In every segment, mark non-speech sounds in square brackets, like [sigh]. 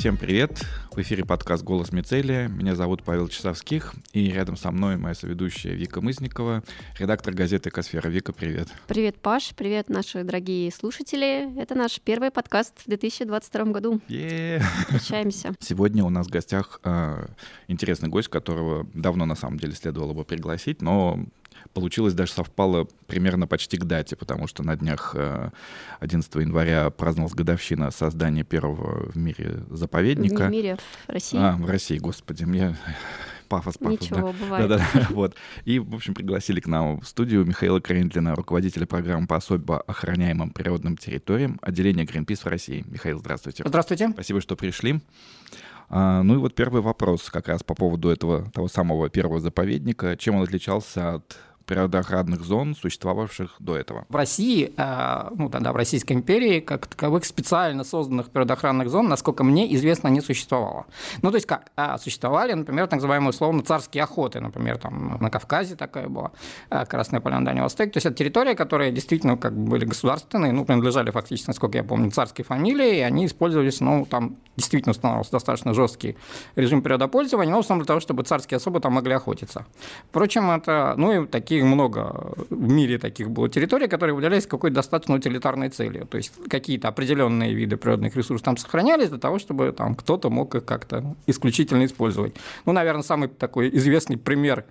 Всем привет! В эфире подкаст «Голос Мицелия». Меня зовут Павел Часовских, и рядом со мной моя соведущая Вика Мызникова, редактор газеты «Экосфера». Вика, привет! Привет, Паш! Привет, наши дорогие слушатели! Это наш первый подкаст в 2022 году. Yeah. Встречаемся. Сегодня у нас в гостях э, интересный гость, которого давно, на самом деле, следовало бы пригласить, но получилось даже совпало примерно почти к дате, потому что на днях 11 э, января праздновалась годовщина создания первого в мире заповедника. В мире, в России. А, в России, господи, мне пафос, пафос. Ничего, да. бывает. Да-да, [laughs] вот. И, в общем, пригласили к нам в студию Михаила Крендлина, руководителя программы по особо охраняемым природным территориям отделения Greenpeace в России. Михаил, здравствуйте. Здравствуйте. Спасибо, что пришли. А, ну и вот первый вопрос как раз по поводу этого того самого первого заповедника. Чем он отличался от природоохранных зон, существовавших до этого. В России, э, ну тогда в Российской империи, как таковых специально созданных природоохранных зон, насколько мне известно, не существовало. Ну то есть как? А, существовали, например, так называемые условно царские охоты, например, там на Кавказе такая была, э, Красная Поляна, Дальний Восток. То есть это территории, которые действительно как бы были государственные, ну принадлежали фактически, насколько я помню, царские фамилии, и они использовались, ну там действительно устанавливался достаточно жесткий режим природопользования, но в основном для того, чтобы царские особы там могли охотиться. Впрочем, это, ну и такие таких много в мире таких было территорий, которые выделялись какой-то достаточно утилитарной целью. То есть какие-то определенные виды природных ресурсов там сохранялись для того, чтобы там кто-то мог их как-то исключительно использовать. Ну, наверное, самый такой известный пример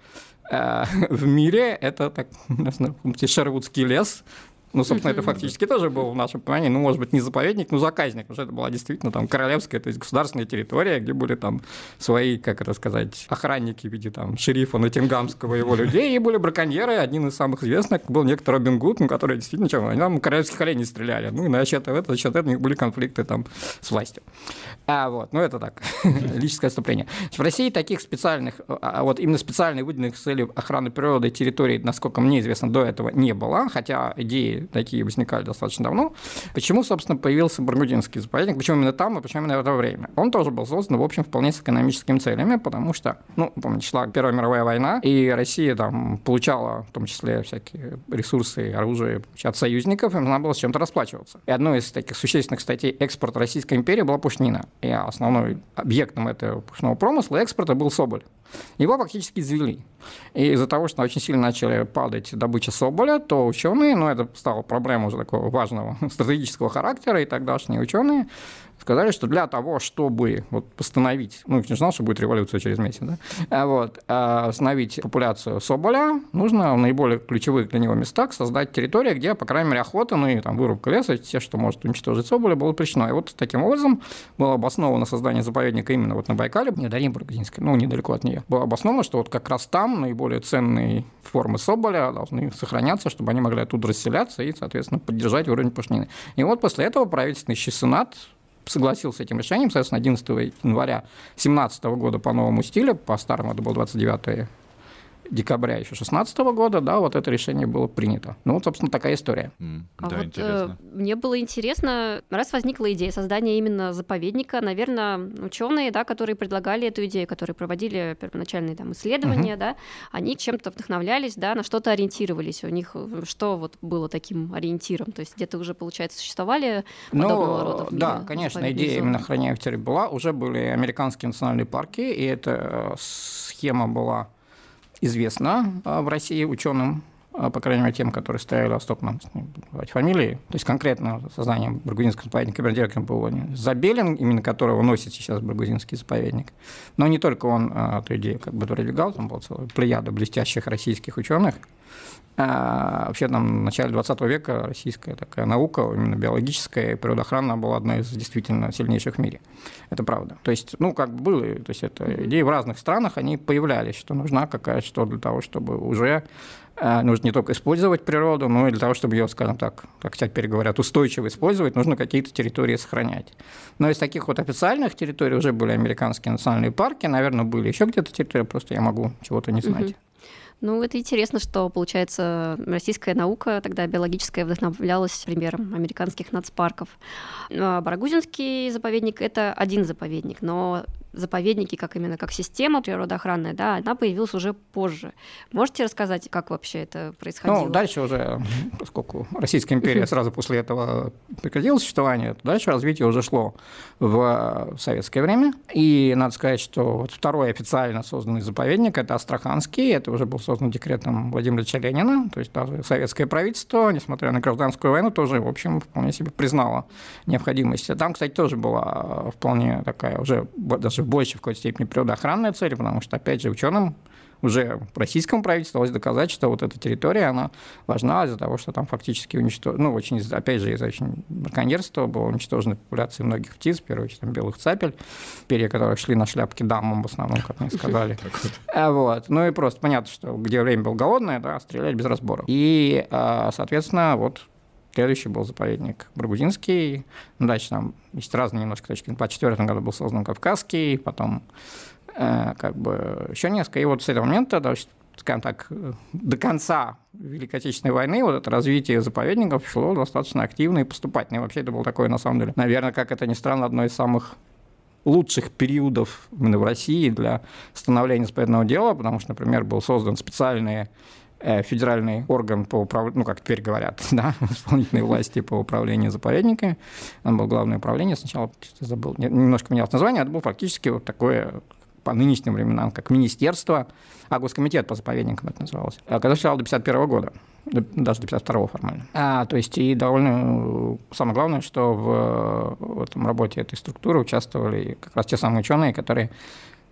э, [laughs] в мире это так, [laughs] Шервудский лес, ну, собственно, это фактически тоже был в нашем понимании, ну, может быть, не заповедник, но заказник, потому что это была действительно там королевская, то есть государственная территория, где были там свои, как это сказать, охранники в виде там шерифа Натингамского и его людей, и были браконьеры, один из самых известных был некто Робин Гуд, ну, который действительно, чем, они там королевских оленей стреляли, ну, и на счет этого, за счет этого у них были конфликты там с властью. А вот, ну, это так, [laughs] личное отступление. В России таких специальных, а, а вот именно специально выделенных целей охраны природы территорий, насколько мне известно, до этого не было, хотя идеи такие возникали достаточно давно. Почему, собственно, появился Баргудинский заповедник? Почему именно там и почему именно в это время? Он тоже был создан, в общем, вполне с экономическими целями, потому что, ну, помните, шла Первая мировая война, и Россия там получала, в том числе, всякие ресурсы, оружие от союзников, им надо было с чем-то расплачиваться. И одной из таких существенных статей экспорта Российской империи была пушнина. И основной объектом этого пушного промысла экспорта был соболь. Его фактически извели. И из-за того, что очень сильно начали падать добыча соболя, то ученые, ну это стало проблемой уже такого важного [laughs] стратегического характера, и тогдашние ученые сказали, что для того, чтобы вот постановить, ну, не знал, что будет революция через месяц, да, а вот, а остановить популяцию соболя, нужно в наиболее ключевых для него местах создать территорию, где, по крайней мере, охота, ну и там вырубка леса, все, что может уничтожить соболя, было запрещено. И вот таким образом было обосновано создание заповедника именно вот на Байкале, недалеко Грузинской, ну, недалеко от нее. Было обосновано, что вот как раз там наиболее ценные формы соболя должны сохраняться, чтобы они могли оттуда расселяться и, соответственно, поддержать уровень пушнины. И вот после этого правительственный сенат согласился с этим решением, соответственно, 11 января 2017 года по новому стилю, по старому это было 29 декабря еще 2016 года, да, вот это решение было принято. Ну, вот, собственно, такая история. Mm, а да, вот, интересно. Э, мне было интересно, раз возникла идея создания именно заповедника, наверное, ученые, да, которые предлагали эту идею, которые проводили первоначальные там исследования, mm-hmm. да, они чем-то вдохновлялись, да, на что-то ориентировались. У них э, что вот было таким ориентиром? То есть где-то уже, получается, существовали подобного ну, рода в мире Да, конечно, идея зоны. именно хранения в была. Уже были американские национальные парки, и эта э, схема была известно а, в России ученым, по крайней мере, тем, которые стояли восток нам фамилии, то есть конкретно создание Баргузинского заповедника директором был Забелин, именно которого носит сейчас Баргузинский заповедник. Но не только он а, эту идею как бы продвигал, там была целая плеяда блестящих российских ученых, а, вообще там в начале 20 века российская такая наука, именно биологическая, природоохранная была одна из действительно сильнейших в мире. Это правда. То есть, ну, как бы было, то есть это идеи в разных странах, они появлялись, что нужна какая-то что для того, чтобы уже а, нужно не только использовать природу, но и для того, чтобы ее, скажем так, как теперь говорят, устойчиво использовать, нужно какие-то территории сохранять. Но из таких вот официальных территорий уже были американские национальные парки, наверное, были еще где-то территории, просто я могу чего-то не знать. Ну, это интересно, что, получается, российская наука, тогда биологическая, вдохновлялась примером американских нацпарков. А Барагузинский заповедник — это один заповедник, но заповедники, как именно как система природоохранная, да, она появилась уже позже. Можете рассказать, как вообще это происходило? Ну, дальше уже, [laughs] поскольку Российская империя сразу после этого прекратила существование, то дальше развитие уже шло в советское время. И надо сказать, что вот второй официально созданный заповедник – это Астраханский. Это уже был создан декретом Владимира Ильича Ленина. То есть даже советское правительство, несмотря на гражданскую войну, тоже, в общем, вполне себе признало необходимость. Там, кстати, тоже была вполне такая уже даже больше в какой-то степени природоохранная цель, потому что, опять же, ученым уже российскому правительству удалось доказать, что вот эта территория, она важна из-за того, что там фактически уничтожено, ну, очень, опять же, из-за очень браконьерства была уничтожена популяция многих птиц, в первую очередь, там, белых цапель, перья которых шли на шляпки дамам в основном, как мне сказали. [laughs] А вот. Ну и просто понятно, что где время было голодное, да, стрелять без разбора. И, а, соответственно, вот Следующий был заповедник Баргузинский. Ну, дальше там есть разные немножко точки. По четвертому году был создан Кавказский, потом э, как бы еще несколько. И вот с этого момента, да, скажем так, до конца Великой Отечественной войны вот это развитие заповедников шло достаточно активно и поступательно. И вообще это был такой, на самом деле, наверное, как это ни странно, одно из самых лучших периодов именно в России для становления заповедного дела, потому что, например, был создан специальный Э, федеральный орган по управлению, ну, как теперь говорят, [laughs] да, исполнительной власти по управлению заповедниками. Он был главное управление, сначала забыл, немножко менялось название, это было фактически вот такое по нынешним временам, как министерство, а госкомитет по заповедникам это называлось, а когда существовало до 51 года, даже до 52 формально. А, то есть и довольно самое главное, что в, в этом работе этой структуры участвовали как раз те самые ученые, которые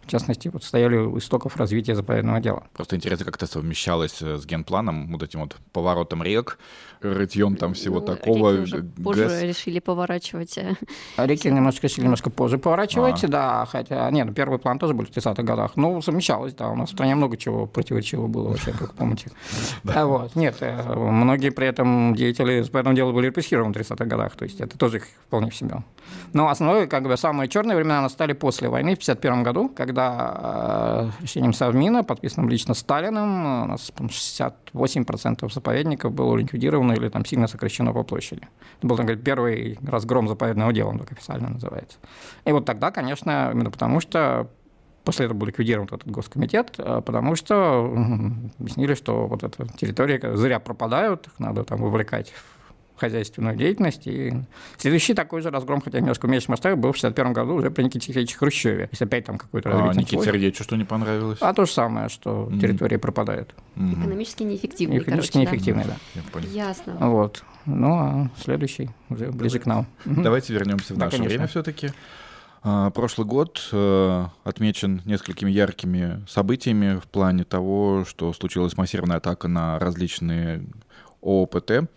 в частности, вот стояли у истоков развития заповедного дела. Просто интересно, как это совмещалось э, с генпланом, вот этим вот поворотом рек, рытьем там всего ну, такого. Реки уже позже решили поворачивать. А реки немножко решили немножко позже поворачивать, а. да, хотя, нет, ну, первый план тоже был в 30-х годах, ну, совмещалось, да, у нас в стране много чего противоречивого было вообще, как помните. [laughs] А вот, нет, э, многие при этом деятели по этому делу были репрессированы в 30-х годах, то есть это тоже их вполне в себя. Но основной, как бы, самые черные времена настали после войны в 51 году, когда когда э, решением Совмина, подписанным лично Сталиным, у нас 68% заповедников было ликвидировано или там сильно сокращено по площади. Это был, сказать, первый разгром заповедного дела, он так официально называется. И вот тогда, конечно, именно потому что После этого был ликвидирован этот госкомитет, э, потому что объяснили, что вот эта территория зря пропадают, их надо там вовлекать хозяйственную деятельность. И следующий такой же разгром, хотя немножко в меньшем масштабе, был в 61 году уже при Никите Сергеевиче Хрущеве. Если опять там какой-то развитие. А Никите Сергеевичу что не понравилось? А то же самое, что mm-hmm. территория пропадает. Mm-hmm. Экономически неэффективный, Экономически короче, неэффективный, да. да. Ясно. Вот. Ну, а следующий уже ближе к нам. [laughs] Давайте вернемся в наше время все-таки. А, прошлый год э, отмечен несколькими яркими событиями в плане того, что случилась массированная атака на различные ООПТ.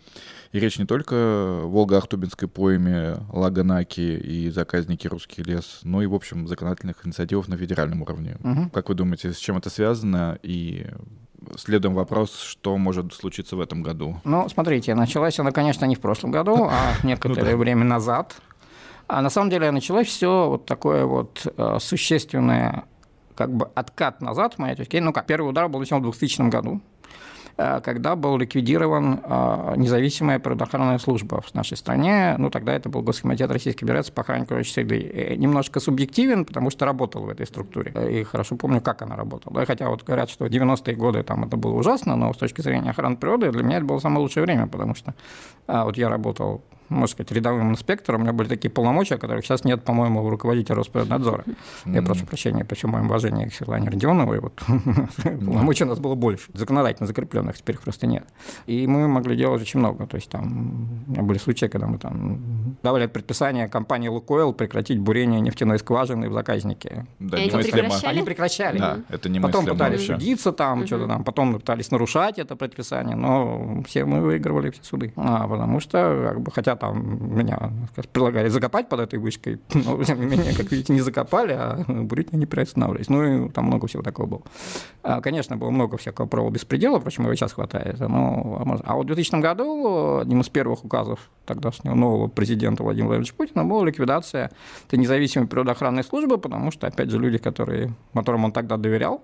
И речь не только о Волго-Ахтубинской пойме, Лаганаки и заказники «Русский лес», но и, в общем, законодательных инициативах на федеральном уровне. Угу. Как вы думаете, с чем это связано? И следуем вопрос, что может случиться в этом году? Ну, смотрите, началась она, конечно, не в прошлом году, а [laughs] ну некоторое время назад. А на самом деле началось все вот такое вот э, существенное как бы откат назад, в моей точке Ну как, первый удар был в 2000 году, когда был ликвидирован э, независимая природоохранная служба в нашей стране. Ну, тогда это был Госкомитет Российской Федерации по охране окружающей среды. Немножко субъективен, потому что работал в этой структуре. И хорошо помню, как она работала. Хотя вот говорят, что в 90-е годы там это было ужасно, но с точки зрения охраны природы для меня это было самое лучшее время, потому что а, вот я работал можно сказать, рядовым инспектором, у меня были такие полномочия, которых сейчас нет, по-моему, у руководителя Росприроднадзора. Mm-hmm. Я прошу прощения по всему моему уважению к Светлане Родионовой. Вот. [laughs] полномочий у нас было больше, законодательно закрепленных, теперь их просто нет. И мы могли делать очень много. То есть там у меня были случаи, когда мы там давали предписание компании «Лукойл» прекратить бурение нефтяной скважины в заказнике. Да, и они прекращали? Они прекращали. Да, это не Потом пытались вообще. судиться там, mm-hmm. что-то там, потом пытались нарушать это предписание, но все мы выигрывали все суды. А, потому что, как бы, хотя там меня предлагали закопать под этой вышкой, [laughs] но тем не менее, как видите, не закопали, а бурить не приостанавливались. Ну и там много всего такого было. А, конечно, было много всякого правого беспредела, впрочем, его сейчас хватает. Но, а вот в 2000 году одним из первых указов тогдашнего нового президента Владимира Владимировича Путина была ликвидация этой независимой природоохранной службы, потому что, опять же, люди, которые, которым он тогда доверял,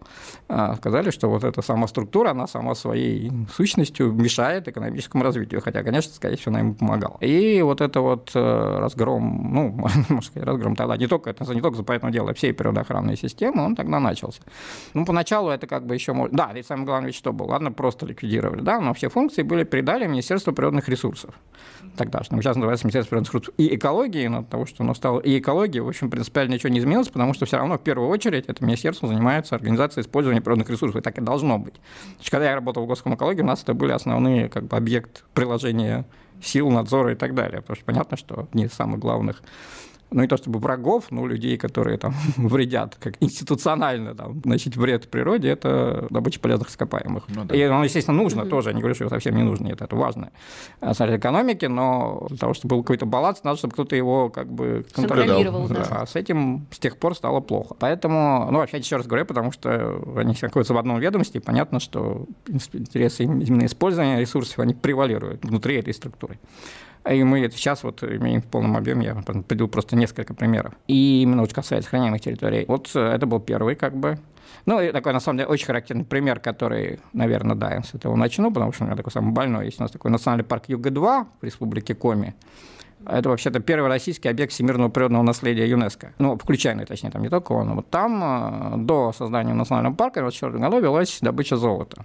а, сказали, что вот эта сама структура, она сама своей сущностью мешает экономическому развитию, хотя, конечно, скорее всего, она ему помогала. И вот это вот э, разгром, ну, [laughs] можно сказать, разгром тогда не только, это не только за поэтому дело, всей природоохранной системы, он тогда начался. Ну, поначалу это как бы еще... Да, и самое главное ведь что было? Ладно, просто ликвидировали, да, но все функции были передали Министерству природных ресурсов тогдашнему. Сейчас называется Министерство ресурсов и экологии, но от того, что оно стало и экологией, в общем, принципиально ничего не изменилось, потому что все равно в первую очередь это министерство занимается организацией использования природных ресурсов, и так и должно быть. Значит, когда я работал в Госком экологии, у нас это были основные как бы, объект приложения сил, надзора и так далее. Потому что понятно, что одни из самых главных ну не то чтобы врагов, но людей, которые там [laughs] вредят, как институционально там, носить вред природе, это добыча полезных ископаемых. Ну, да. И оно, естественно, нужно mm-hmm. тоже, я не говорю, что его совсем не нужно, это, это важно основе экономики, но для того, чтобы был какой-то баланс, надо, чтобы кто-то его как бы контролировал. Да. да. А с этим с тех пор стало плохо. Поэтому, ну, опять еще раз говорю, потому что они находятся в одном ведомстве, и понятно, что интересы именно использования ресурсов, они превалируют внутри этой структуры. И мы сейчас вот имеем в полном объеме, я приведу просто несколько примеров. И именно вот касается храняемых территорий. Вот э, это был первый как бы ну, и такой, на самом деле, очень характерный пример, который, наверное, да, я с этого начну, потому что у меня такой самый больной есть. У нас такой национальный парк Юга-2 в республике Коми. Это вообще-то первый российский объект всемирного природного наследия ЮНЕСКо. Ну, включая, точнее, там не только он. Вот там э, до создания национального парка в 1924 году велась добыча золота.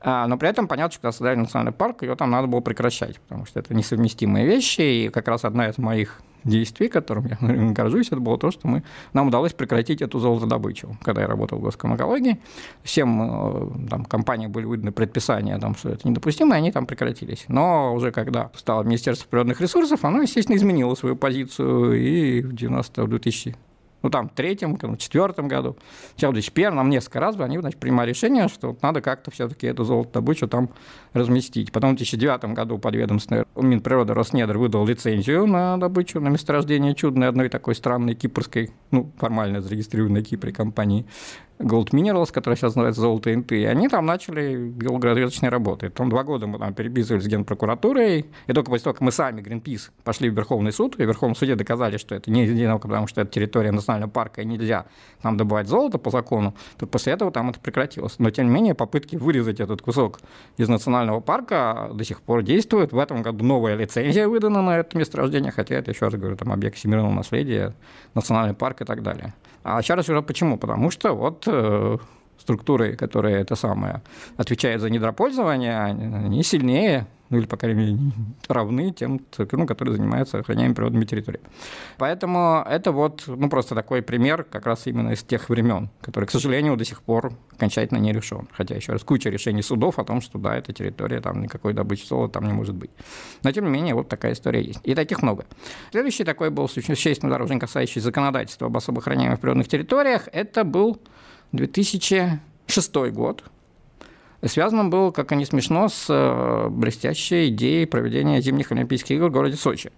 А, но при этом понятно, что когда создали национальный парк, ее там надо было прекращать, потому что это несовместимые вещи. И как раз одна из моих действий, которым я [laughs] наверное, горжусь, это было то, что мы, нам удалось прекратить эту золотодобычу. Когда я работал в госкомэкологии, всем э, там, компаниям были выданы предписания, там, что это недопустимо, и они там прекратились. Но уже когда стало Министерство природных ресурсов, оно, естественно, изменило свою позицию, и в 90 2000 ну, там, в третьем, в четвертом году, в 2001, нам несколько раз они, значит, принимали решение, что надо как-то все-таки эту золотодобычу там разместить. Потом в 2009 году подведомственный Минприроды Роснедр выдал лицензию на добычу, на месторождение чудной одной такой странной кипрской, ну, формально зарегистрированной Кипре компании. Gold Minerals, которая сейчас называется Золото НТ, и они там начали геологоразведочные работы. Там два года мы там переписывались с Генпрокуратурой, и только после того, как мы сами, Greenpeace, пошли в Верховный суд, и в Верховном суде доказали, что это не одиноко, потому что это территория национального парка, и нельзя нам добывать золото по закону, то после этого там это прекратилось. Но, тем не менее, попытки вырезать этот кусок из национального парка до сих пор действуют. В этом году новая лицензия выдана на это месторождение, хотя это, еще раз говорю, там объект всемирного наследия, национальный парк и так далее. А еще раз уже почему? Потому что вот э, структуры, которые это самое, отвечают за недропользование, они сильнее, ну или, по крайней мере, равны тем структурам, которые занимаются охраняемыми природными территориями. Поэтому это вот, ну, просто такой пример как раз именно из тех времен, который, к сожалению, до сих пор окончательно не решен. Хотя, еще раз, куча решений судов о том, что, да, эта территория, там никакой добычи золота там не может быть. Но, тем не менее, вот такая история есть. И таких много. Следующий такой был существенный удар, уже касающийся законодательства об особо охраняемых природных территориях, это был 2006 год, Связано было, как они смешно, с э, блестящей идеей проведения зимних Олимпийских игр в городе Сочи.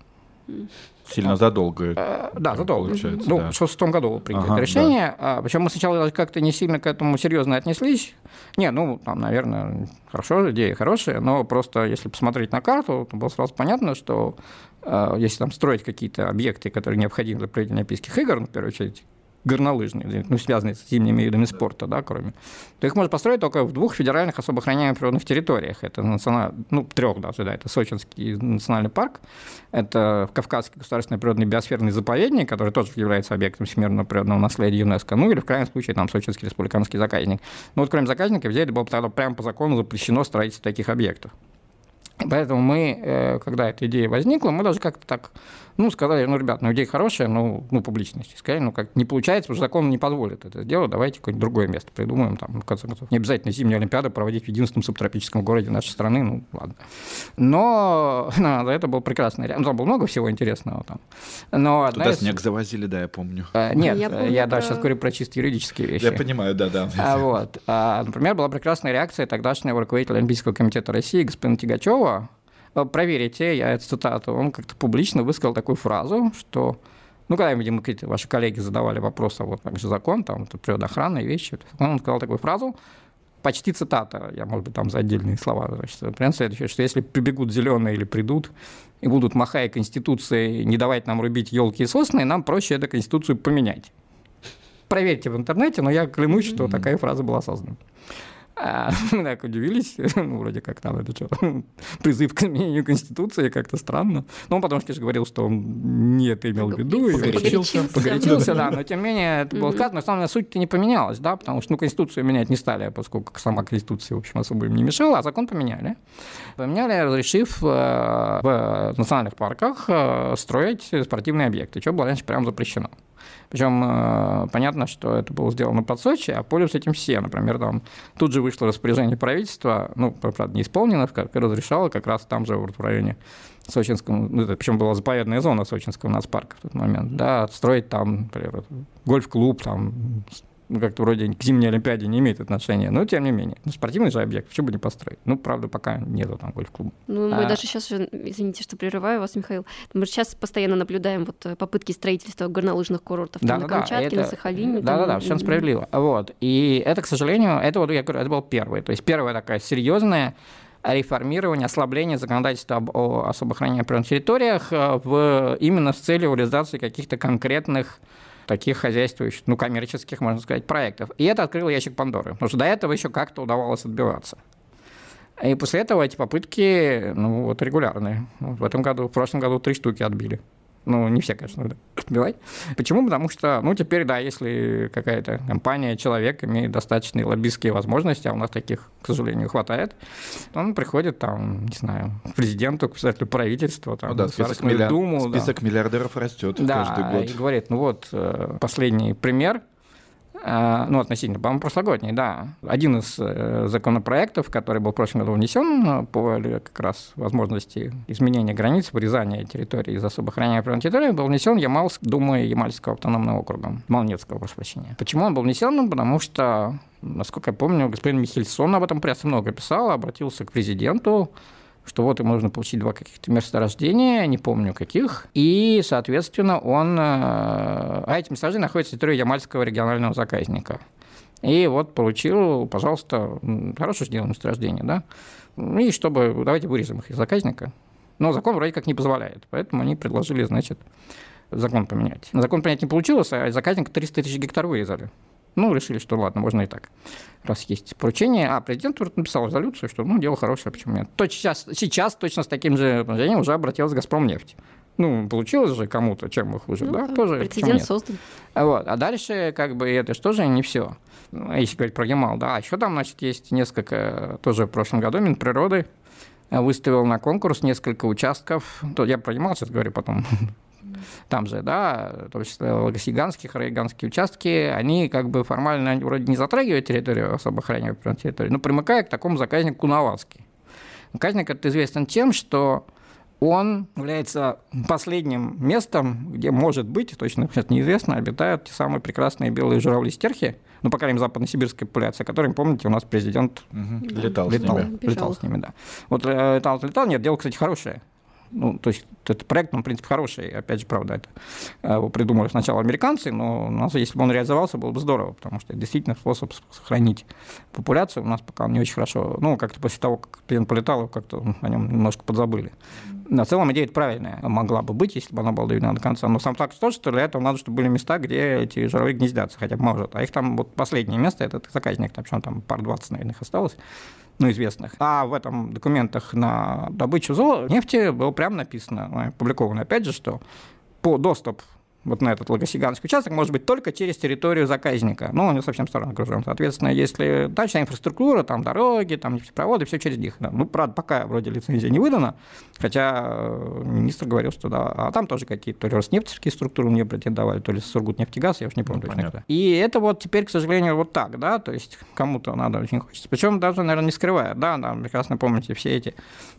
Сильно задолго. Э, да, задолго. Получается, ну, да. в шестом году принято ага, решение. Да. А, причем мы сначала как-то не сильно к этому серьезно отнеслись. Не, ну, там, наверное, хорошо, идея хорошая, но просто если посмотреть на карту, то было сразу понятно, что э, если там строить какие-то объекты, которые необходимы для проведения Олимпийских игр, ну, в первую очередь, горнолыжные, ну, связанные с зимними видами спорта, да, кроме, то их можно построить только в двух федеральных особо охраняемых природных территориях. Это националь... ну, трех даже, да, это Сочинский национальный парк, это Кавказский государственный природный биосферный заповедник, который тоже является объектом всемирного природного наследия ЮНЕСКО, ну, или в крайнем случае там Сочинский республиканский заказник. Ну, вот кроме заказника, взять было тогда прямо по закону запрещено строительство таких объектов. Поэтому мы, э, когда эта идея возникла, мы даже как-то так, ну, сказали, ну, ребят, ну, идея хорошая, ну, ну публичность. Сказали, ну, как не получается, потому что закон не позволит это сделать, давайте какое-нибудь другое место придумаем, там, в конце концов. Не обязательно зимнюю Олимпиаду проводить в единственном субтропическом городе нашей страны, ну, ладно. Но [laughs] ну, это был прекрасный ряд. Ну, там было много всего интересного там. Но Туда из... снег завозили, да, я помню. А, нет, я, помню я про... да, сейчас говорю про чисто юридические вещи. Я понимаю, да-да. А, вот. А, например, была прекрасная реакция тогдашнего руководителя Олимпийского комитета России господина Тигачева, проверите, я эту цитату, он как-то публично высказал такую фразу, что ну, когда, видимо, какие-то ваши коллеги задавали вопросы, вот как же закон, там, это природоохранные вещи, он сказал такую фразу, почти цитата, я, может быть, там за отдельные слова, значит, прям следующее, что если прибегут зеленые или придут и будут, махая Конституцией, не давать нам рубить елки и сосны, нам проще эту Конституцию поменять. Проверьте в интернете, но я клянусь, что такая фраза была создана. А, [laughs] мы так удивились, [laughs] ну, вроде как там это что, [laughs] призыв к изменению Конституции, как-то странно. Но он потом, конечно, говорил, что он не это имел в виду. И погорячился. Погорячился, да, но тем не менее это было сказано. Но самое суть-то не поменялась, да, потому что ну, Конституцию менять не стали, поскольку сама Конституция, в общем, особо им не мешала, а закон поменяли. Поменяли, разрешив э, в национальных парках э, строить спортивные объекты, что было раньше прямо запрещено. Причем э, понятно, что это было сделано под Сочи, а пользуются этим все. Например, там тут же вышло распоряжение правительства, ну, правда, не исполнено, как разрешало как раз там же в районе Сочинском, ну, это, причем была заповедная зона Сочинского нацпарка в тот момент, да, строить там, например, гольф-клуб, там, как-то вроде к зимней Олимпиаде не имеет отношения, но тем не менее. Ну, спортивный же объект, почему бы не построить? Ну, правда, пока нету там гольф-клуба. Ну, мы а... даже сейчас уже, извините, что прерываю вас, Михаил, мы сейчас постоянно наблюдаем вот э, попытки строительства горнолыжных курортов да, там, да, на Камчатке, это... на Сахалине. Да-да-да, все справедливо. Вот. И это, к сожалению, это вот, я говорю, это был первый. То есть первая такая серьезная реформирование, ослабление законодательства об, о особо охраняемых природных территориях э, в, именно с целью реализации каких-то конкретных таких хозяйствующих, ну, коммерческих, можно сказать, проектов. И это открыло ящик Пандоры, потому что до этого еще как-то удавалось отбиваться. И после этого эти попытки, ну, вот регулярные. В этом году, в прошлом году три штуки отбили. Ну, не все, конечно, да, отбивать. Почему? Потому что, ну, теперь, да, если какая-то компания, человек имеет достаточные лоббистские возможности, а у нас таких, к сожалению, хватает, он приходит там, не знаю, к президенту, к председателю правительства, там, ну, да, список, миллиард... Думу, список да. миллиардеров растет да, каждый год. и говорит, ну вот, э, последний пример, ну, относительно, по-моему, прошлогодний, да. Один из э, законопроектов, который был в прошлом году внесен э, по как раз возможности изменения границ, вырезания территории из особо охраняемой природной территории, был внесен Ямалск, Думой Ямальского автономного округа, Малнецкого, прошу прощения. Почему он был внесен? Ну, потому что, насколько я помню, господин Михельсон об этом пресса много писал, обратился к президенту, что вот ему нужно получить два каких-то месторождения, не помню каких, и, соответственно, он... Э, а эти месторождения находятся на территории Ямальского регионального заказника. И вот получил, пожалуйста, хорошее дело месторождение, да, и чтобы, давайте вырежем их из заказника. Но закон вроде как не позволяет, поэтому они предложили, значит, закон поменять. Закон поменять не получилось, а из заказника 300 тысяч гектар вырезали. Ну, решили, что ладно, можно и так, раз есть поручение. А президент написал резолюцию, что ну, дело хорошее, почему нет. То сейчас, сейчас точно с таким же положением уже обратилась «Газпромнефть». Ну, получилось же кому-то, чем мы хуже, ну, да, тоже. Прецедент создан. Вот. А дальше, как бы, это же не все. Если говорить про Ямал, да, а еще там, значит, есть несколько, тоже в прошлом году Минприроды выставил на конкурс несколько участков. То я про Ямал сейчас говорю потом [laughs] там же, да, в том числе Логосиганские, Хараиганские участки, они как бы формально вроде не затрагивают территорию особо охраняемой территории, но примыкают к такому заказнику Кунаватский. Заказник это известен тем, что он является последним местом, где, может быть, точно сейчас неизвестно, обитают те самые прекрасные белые журавли-стерхи, ну, по крайней мере, западно-сибирская популяция, которым, помните, у нас президент угу. летал, летал, с ними. летал с ними, да. Вот э, летал, летал, нет, дело, кстати, хорошее. Ну, то есть этот проект, он, в принципе, хороший. Опять же, правда, это э, его придумали сначала американцы, но у нас, если бы он реализовался, было бы здорово, потому что это действительно способ сохранить популяцию. У нас пока он не очень хорошо, ну, как-то после того, как клиент полетал, как-то о нем немножко подзабыли. На целом идея правильная могла бы быть, если бы она была доведена до конца. Но сам факт тот, что для этого надо, чтобы были места, где эти жировые гнездятся хотя бы может. А их там вот последнее место, это заказник, там, там пар 20, наверное, их осталось ну, известных. А в этом документах на добычу золота, нефти было прямо написано, опубликовано опять же, что по доступ вот на этот Логосиганский участок может быть только через территорию заказника. Ну, он не совсем сторону окружен. Соответственно, если дальше инфраструктура, там дороги, там нефтепроводы, все через них. Да. Ну, правда, пока вроде лицензия не выдана, хотя э, министр говорил, что да, а там тоже какие-то то ли Роснефтевские структуры мне претендовали, то ли Сургутнефтегаз, я уж не помню. Ну, точно, И это вот теперь, к сожалению, вот так, да, то есть кому-то надо очень хочется. Причем даже, наверное, не скрывая, да, да, прекрасно помните все эти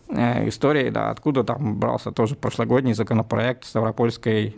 э, истории, да, откуда там брался тоже прошлогодний законопроект Ставропольской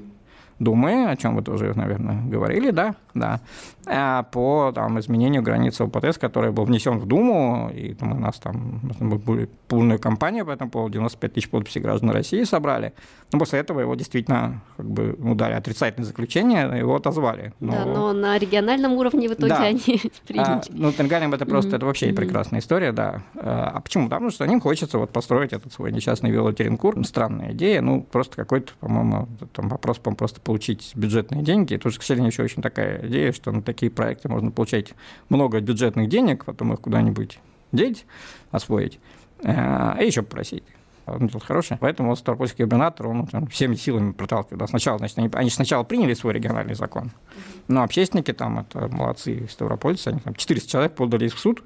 Думы, о чем вы тоже, наверное, говорили, да, да, а по там, изменению границы ОПТС, который был внесен в Думу, и там, у нас там были полная кампания по этому поводу, 95 тысяч подписей граждан России собрали, но после этого его действительно как бы ну, дали отрицательное заключение, его отозвали. Но... Да, но на региональном уровне в итоге да. они [laughs] приняли. А, ну, региональном это просто, mm-hmm. это вообще mm-hmm. прекрасная история, да. А почему? Потому что им хочется вот построить этот свой несчастный велотеринкур. Странная идея, ну, просто какой-то, по-моему, там вопрос, по просто получить бюджетные деньги. Тоже, к сожалению, еще очень такая идея, что на такие проекты можно получать много бюджетных денег, потом их куда-нибудь деть, освоить, а еще попросить он делал хороший. Поэтому вот Ставропольский губернатор, он там, всеми силами проталкивал. Сначала, значит, они, они сначала приняли свой региональный закон, но общественники там, это молодцы ставропольцы, они там 400 человек подали в суд,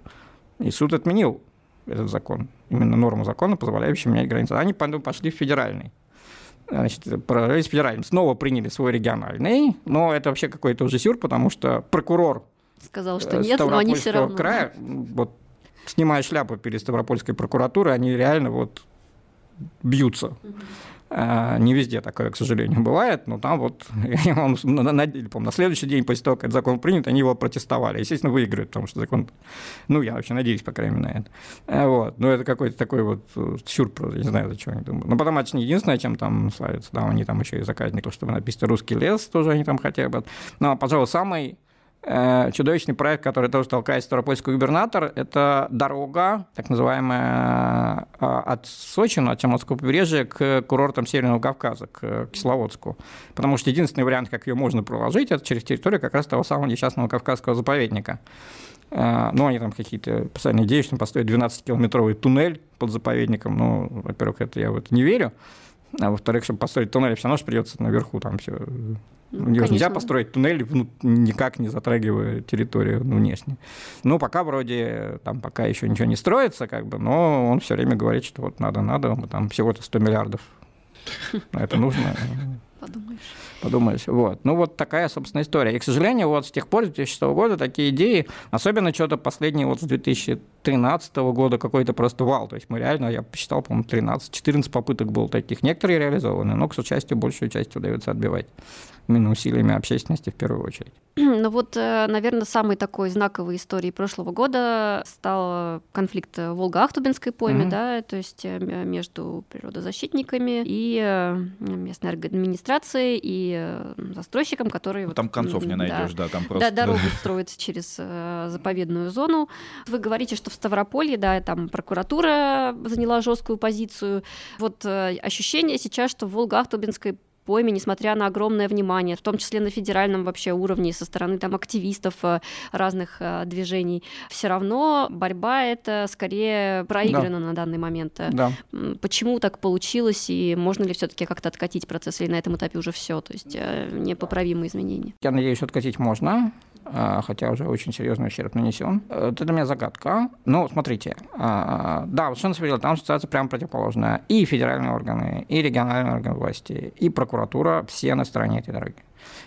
и суд отменил этот закон, именно норму закона, позволяющую менять границы. Они пошли в федеральный. Значит, провалились федеральный. Снова приняли свой региональный, но это вообще какой-то уже сюр, потому что прокурор сказал, что нет, но они все равно. края, вот снимая шляпу перед Ставропольской прокуратурой, они реально вот бьются. А, не везде такое, к сожалению, бывает, но там вот [laughs] он, на, на, на следующий день после того, как этот закон принят, они его протестовали. Естественно, выиграют, потому что закон, ну, я вообще надеюсь, по крайней мере, на это. А, вот. Но это какой-то такой вот э, сюр, я не знаю, за чего они думают. Но потом это не единственное, чем там славятся, да, они там еще и заказник, то, что написано «Русский лес», тоже они там хотя бы. Но, пожалуй, самый Э, чудовищный проект, который тоже толкает Ставропольский губернатор, это дорога, так называемая, э, от Сочи, от Черноморского побережья, к курортам Северного Кавказа, к Кисловодску. Потому что единственный вариант, как ее можно проложить, это через территорию как раз того самого несчастного Кавказского заповедника. Э, ну, они там какие-то постоянные идеи, что построить 12-километровый туннель под заповедником. Ну, во-первых, это я в это не верю. А во-вторых, чтобы построить туннель, все равно придется наверху там все ну, нельзя построить туннель, ну, никак не затрагивая территорию ну, внешне. Ну, пока вроде, там пока еще ничего не строится, как бы, но он все время говорит, что вот надо, надо, там всего-то 100 миллиардов. [laughs] Это нужно. Подумаешь. Подумаешь. Вот. Ну, вот такая, собственно, история. И, к сожалению, вот с тех пор, с 2006 года, такие идеи, особенно что-то последние вот с 2013 года какой-то просто вал. То есть мы реально, я посчитал, по-моему, 13-14 попыток было таких. Некоторые реализованы, но, к счастью, большую часть удается отбивать именно усилиями общественности в первую очередь. [clears throat] Ну вот, э, наверное, самой такой знаковой историей прошлого года стал конфликт в Волго-Ахтубинской пойме, mm-hmm. да, то есть э, между природозащитниками и э, местной администрацией и застройщиком, который... Ну, там вот, концов не найдешь, да, да там просто... Да, дорогу [laughs] строят через заповедную зону. Вы говорите, что в Ставрополье, да, там прокуратура заняла жесткую позицию. Вот ощущение сейчас, что в Волго-Ахтубинской пойме, несмотря на огромное внимание, в том числе на федеральном вообще уровне со стороны там активистов э, разных э, движений, все равно борьба это скорее проиграна да. на данный момент. Да. Почему так получилось и можно ли все-таки как-то откатить процесс или на этом этапе уже все, то есть э, непоправимые изменения? Я надеюсь, откатить можно. А, хотя уже очень серьезный ущерб нанесен. Это для меня загадка. Ну, смотрите, а, да, совершенно справедливо, там ситуация прямо противоположная. И федеральные органы, и региональные органы власти, и прокуратура все на стороне этой дороги.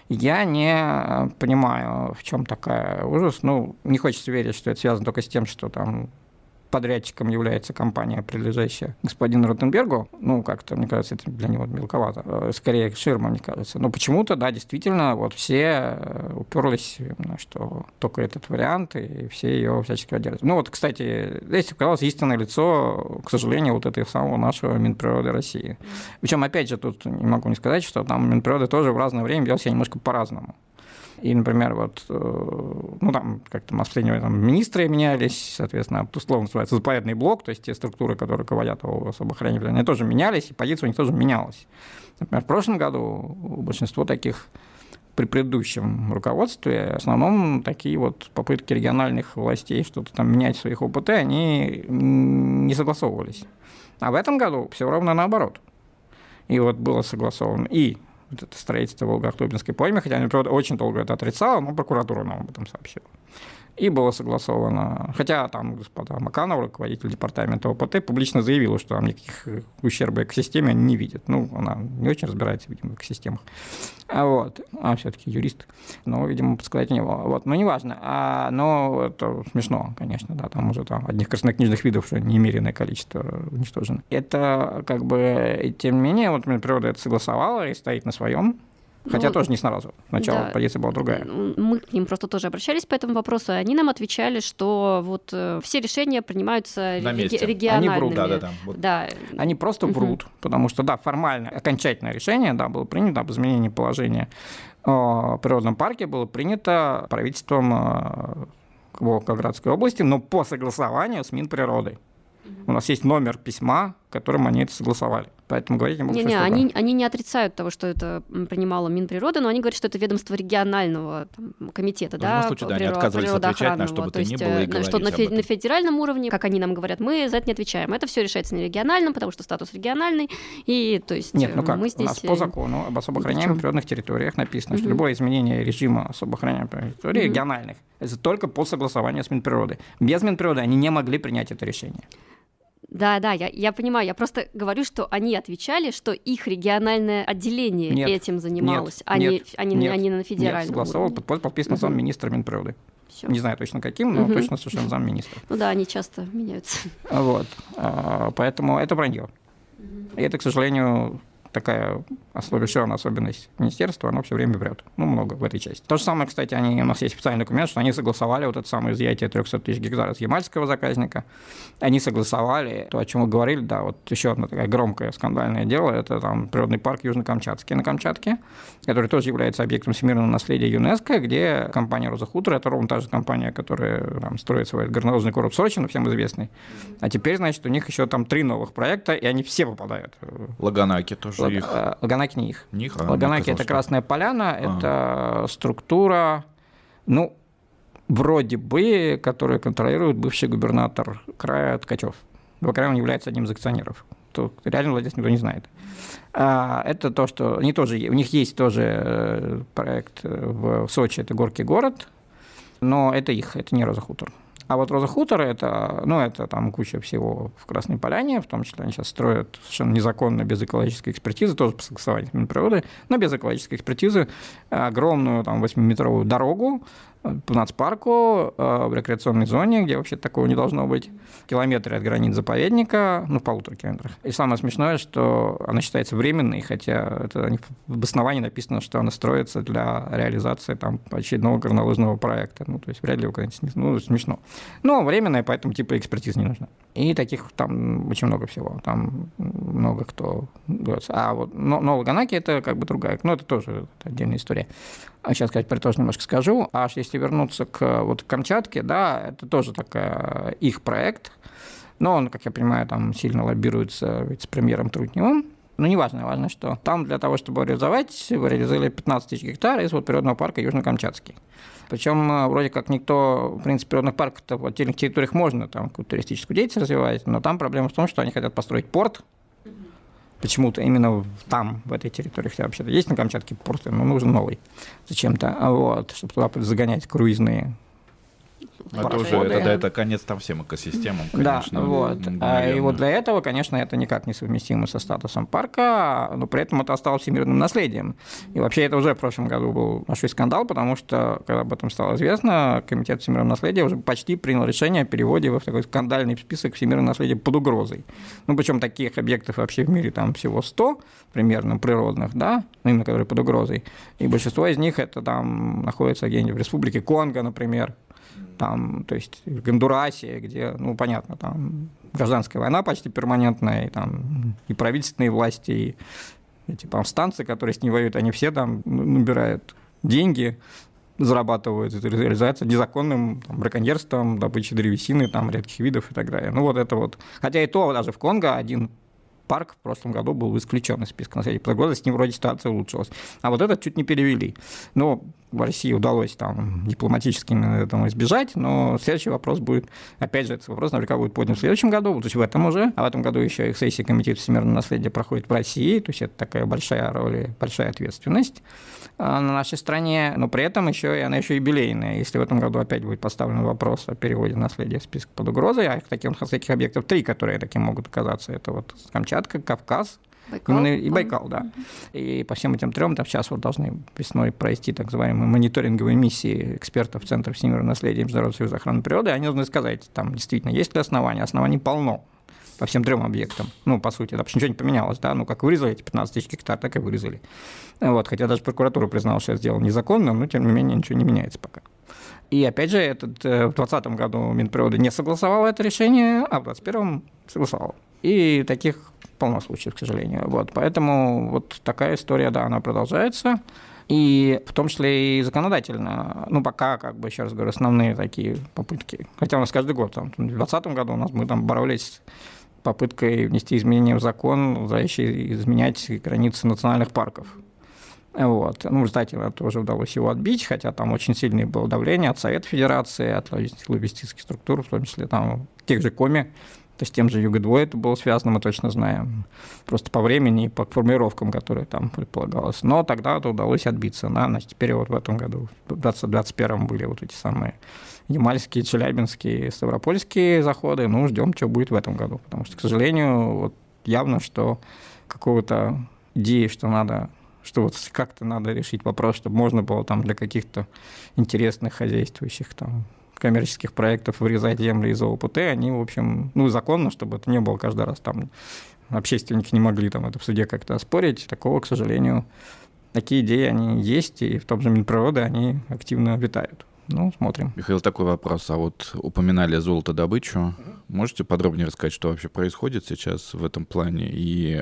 Я не понимаю, в чем такая ужас. Ну, не хочется верить, что это связано только с тем, что там подрядчиком является компания, принадлежащая господину Ротенбергу, ну, как-то, мне кажется, это для него мелковато. Э, скорее, ширма, мне кажется. Но почему-то, да, действительно, вот все э, уперлись, что только этот вариант, и все ее всячески поддерживают. Ну, вот, кстати, здесь оказалось истинное лицо, к сожалению, вот этой самого нашего Минприроды России. Причем, опять же, тут не могу не сказать, что там Минприроды тоже в разное время вел себя немножко по-разному. И, например, вот, э, ну, там как-то последние там, министры менялись, соответственно, условно называется заповедный блок, то есть те структуры, которые руководят особоохранением, они тоже менялись, и позиция у них тоже менялась. Например, в прошлом году большинство таких при предыдущем руководстве в основном такие вот попытки региональных властей что-то там менять в своих ОПТ, они не согласовывались. А в этом году все ровно наоборот. И вот было согласовано и вот строительство Волго-Ахтубинской поймы, хотя они, правда, очень долго это отрицала, но прокуратура нам об этом сообщила и было согласовано. Хотя там господа Маканов, руководитель департамента ОПТ, публично заявила, что там никаких ущерба экосистеме они не видят. Ну, она не очень разбирается, видимо, в экосистемах. А вот. А все-таки юрист. Но, видимо, подсказать у него. Вот. Но неважно. А, но это смешно, конечно, да. Там уже там одних краснокнижных видов уже немеренное количество уничтожено. Это как бы, тем не менее, вот природа это согласовала и стоит на своем Хотя ну, тоже не сразу. Сначала да, позиция была другая. Мы к ним просто тоже обращались по этому вопросу, и они нам отвечали, что вот э, все решения принимаются На реги- региональными. Они врут, да, да, да. Вот. да. Они просто угу. врут, потому что, да, формально, окончательное решение, да, было принято об изменении положения о природном парке, было принято правительством э, Волгоградской области, но по согласованию с Минприродой. У нас есть номер письма, которым они это согласовали. Поэтому говорить не могу. Не, не, они, они не отрицают того, что это принимало Минприрода, но они говорят, что это ведомство регионального там, комитета, ну, да, случае, да, они отказывались отвечать на что бы то, то ни было и э, что на, фе- на федеральном уровне, как они нам говорят, мы за это не отвечаем. Это все решается на региональном, потому что статус региональный, и то есть Нет, ну как, мы здесь... у нас по закону об особо охраняемых природных территориях написано, что любое изменение режима особо охраняемых территорий региональных, это только по согласованию с Минприродой. Без Минприроды они не могли принять это решение. Да, да, я, я понимаю. Я просто говорю, что они отвечали, что их региональное отделение нет, этим занималось, нет, а, нет, не, а, не, нет, а не на федеральном нет, согласовал, уровне. подписан угу. замминистра Минприроды. Всё. Не знаю точно каким, но угу. точно совершенно замминистра. Ну да, они часто меняются. Вот. А, поэтому это вранье. И это, к сожалению, такая совершенно особенность министерства, оно все время врет. Ну, много в этой части. То же самое, кстати, они, у нас есть специальный документ, что они согласовали вот это самое изъятие 300 тысяч гектаров с ямальского заказника. Они согласовали то, о чем мы говорили, да, вот еще одно такое громкое скандальное дело, это там природный парк Южно-Камчатский на Камчатке, который тоже является объектом всемирного наследия ЮНЕСКо, где компания «Роза Хутор», это ровно та же компания, которая там, строит свой горнолыжный курорт Сочи, ну, всем известный. А теперь, значит, у них еще там три новых проекта, и они все попадают. Лаганаки тоже Их. Э, Лаганаки не их. Не их а, Лаганаки – это Красная Поляна, ага. это структура, ну, вроде бы, которую контролирует бывший губернатор края Ткачев. В крае он является одним из акционеров. То реально владелец никто не знает. А, это то, что они тоже, у них есть тоже э, проект э, в Сочи, это Горький город, но это их, это не Роза Хутор. А вот Роза Хутор это, ну, это там куча всего в Красной Поляне, в том числе они сейчас строят совершенно незаконно, без экологической экспертизы, тоже по согласованию с Минприроды, но без экологической экспертизы, огромную там 8-метровую дорогу, по нацпарку, э, в рекреационной зоне, где вообще такого не должно быть, километры от границ заповедника, ну, в полутора километрах. И самое смешное, что она считается временной, хотя это в обосновании написано, что она строится для реализации там очередного горнолыжного проекта. Ну, то есть вряд ли его когда-нибудь ну, смешно. Но временная, поэтому типа экспертиза не нужна. И таких там очень много всего. Там много кто... А вот Новоганаки – это как бы другая, ну, это тоже отдельная история. А сейчас, сказать, про тоже немножко скажу. А если вернуться к вот Камчатке, да, это тоже такая их проект. Но он, как я понимаю, там сильно лоббируется ведь с премьером Трутневым. Но неважно, важно, что там для того, чтобы реализовать, вы реализовали 15 тысяч гектаров из вот природного парка Южно-Камчатский. Причем э, вроде как никто, в принципе, природных парков в отдельных территориях можно там какую-то туристическую деятельность развивать, но там проблема в том, что они хотят построить порт, почему-то именно там, в этой территории, хотя вообще-то есть на Камчатке порты, но нужен новый зачем-то, вот, чтобы туда загонять круизные это уже это, да, это конец там всем экосистемам, конечно. Да, вот. А, и вот для этого, конечно, это никак не совместимо со статусом парка, но при этом это осталось всемирным наследием. И вообще это уже в прошлом году был большой скандал, потому что, когда об этом стало известно, Комитет всемирного наследия уже почти принял решение о переводе в такой скандальный список всемирного наследия под угрозой. Ну, причем таких объектов вообще в мире там всего 100 примерно природных, да, ну, именно которые под угрозой. И большинство из них это там находится где-нибудь в республике Конго, например, там, то есть в Гондурасе, где, ну, понятно, там гражданская война почти перманентная, и там и правительственные власти, и эти повстанцы, которые с ней воюют, они все там набирают деньги, зарабатывают, это реализуется незаконным там, браконьерством, добычей древесины, там, редких видов и так далее. Ну, вот это вот. Хотя и то даже в Конго один парк в прошлом году был исключен из списка наследия года, с ним вроде ситуация улучшилась. А вот этот чуть не перевели. Но России удалось там дипломатически этому избежать, но следующий вопрос будет, опять же, этот вопрос наверняка будет поднят в следующем году, то есть в этом уже, а в этом году еще их сессия Комитета всемирного наследия проходит в России, то есть это такая большая роль, большая ответственность а, на нашей стране, но при этом еще и она еще юбилейная. Если в этом году опять будет поставлен вопрос о переводе наследия в список под угрозой, а их таких, таких объектов три, которые таким могут оказаться, это вот Камчатка, Кавказ, Байкал? Именно и Байкал, да. И по всем этим трем там сейчас вот должны весной провести так называемые мониторинговые миссии экспертов Центра всемирного наследия Международного союза охраны природы. Они должны сказать, там действительно есть ли основания. Оснований полно. по всем трем объектам. Ну, по сути, да, ничего не поменялось, да, ну, как вырезали эти 15 тысяч гектар, так и вырезали. Вот, хотя даже прокуратура признала, что это сделано незаконно, но, тем не менее, ничего не меняется пока. И опять же, этот, э, в 2020 году Минприроды не согласовал это решение, а в 2021 согласовал. И таких полно случаев, к сожалению. Вот, поэтому вот такая история, да, она продолжается. И в том числе и законодательно. Ну, пока, как бы, еще раз говорю, основные такие попытки. Хотя у нас каждый год, там, в 2020 году у нас мы там боролись попыткой внести изменения в закон, позволяющий изменять границы национальных парков. Вот. Ну, кстати, это тоже удалось его отбить, хотя там очень сильное было давление от Совета Федерации, от логистических структур, в том числе там тех же Коми, то с тем же Юго-2 это было связано, мы точно знаем. Просто по времени и по формулировкам, которые там предполагалось. Но тогда это удалось отбиться. Да? Значит, теперь вот в этом году, в 2021 были вот эти самые ямальские, челябинские, ставропольские заходы. Ну, ждем, что будет в этом году. Потому что, к сожалению, вот явно, что какого-то идеи, что надо что вот как-то надо решить вопрос, чтобы можно было там для каких-то интересных хозяйствующих там коммерческих проектов вырезать земли из ОПТ, они, в общем, ну, законно, чтобы это не было каждый раз там, общественники не могли там это в суде как-то оспорить, такого, к сожалению, такие идеи, они есть, и в том же Минприроды они активно витают. Ну, смотрим. Михаил, такой вопрос. А вот упоминали золотодобычу. Можете подробнее рассказать, что вообще происходит сейчас в этом плане и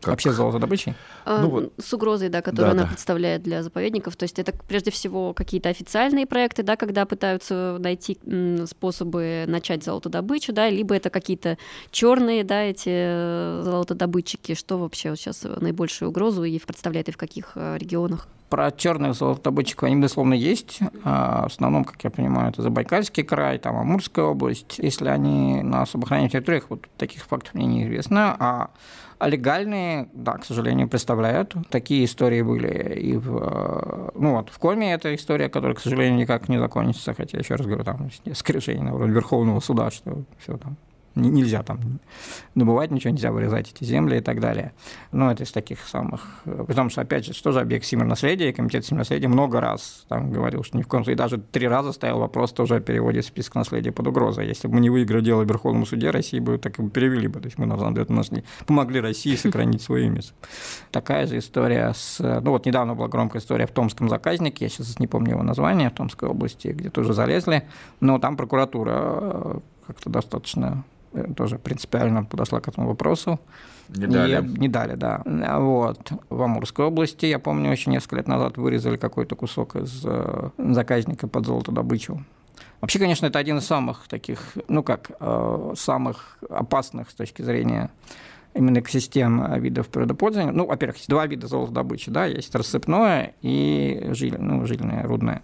как... Вообще золотодобычей? А, ну, вот. С угрозой, да, которую да, она да. представляет для заповедников. То есть это прежде всего какие-то официальные проекты, да, когда пытаются найти способы начать золотодобычу, да, либо это какие-то черные, да, эти э, золотодобытчики. Что вообще вот сейчас наибольшую угрозу и представляет и в каких э, регионах? Про черных золотодобытчиков они, безусловно, есть. А, в основном, как я понимаю, это Забайкальский край, там Амурская область. Если они на особо территориях, вот таких фактов мне неизвестно. А а легальные, да, к сожалению, представляют. Такие истории были и в... Э, ну вот, в Коме эта история, которая, к сожалению, никак не закончится, хотя, еще раз говорю, там решений на уровне Верховного суда, что все там нельзя там добывать ничего, нельзя вырезать эти земли и так далее. Но это из таких самых... Потому что, опять же, что же объект всемирного наследия, комитет всемирного наследия много раз там говорил, что ни в коем случае, даже три раза стоял вопрос тоже о переводе в список наследия под угрозой. Если бы мы не выиграли дело в Верховном суде, России бы так и перевели бы. То есть мы, на самом деле, помогли России [laughs] сохранить свое имя. Такая же история с... Ну вот недавно была громкая история в Томском заказнике, я сейчас не помню его название, в Томской области, где тоже залезли, но там прокуратура э, как-то достаточно Э, тоже принципиально подошла к этому вопросу. Не дали. И, не дали, да. Вот. В Амурской области, я помню, еще несколько лет назад вырезали какой-то кусок из э, заказника под золотодобычу. Вообще, конечно, это один из самых таких, ну как, э, самых опасных с точки зрения именно экосистем видов природопользования. Ну, во-первых, есть два вида золотодобычи, да, есть рассыпное и жиль, ну, жильное, рудное.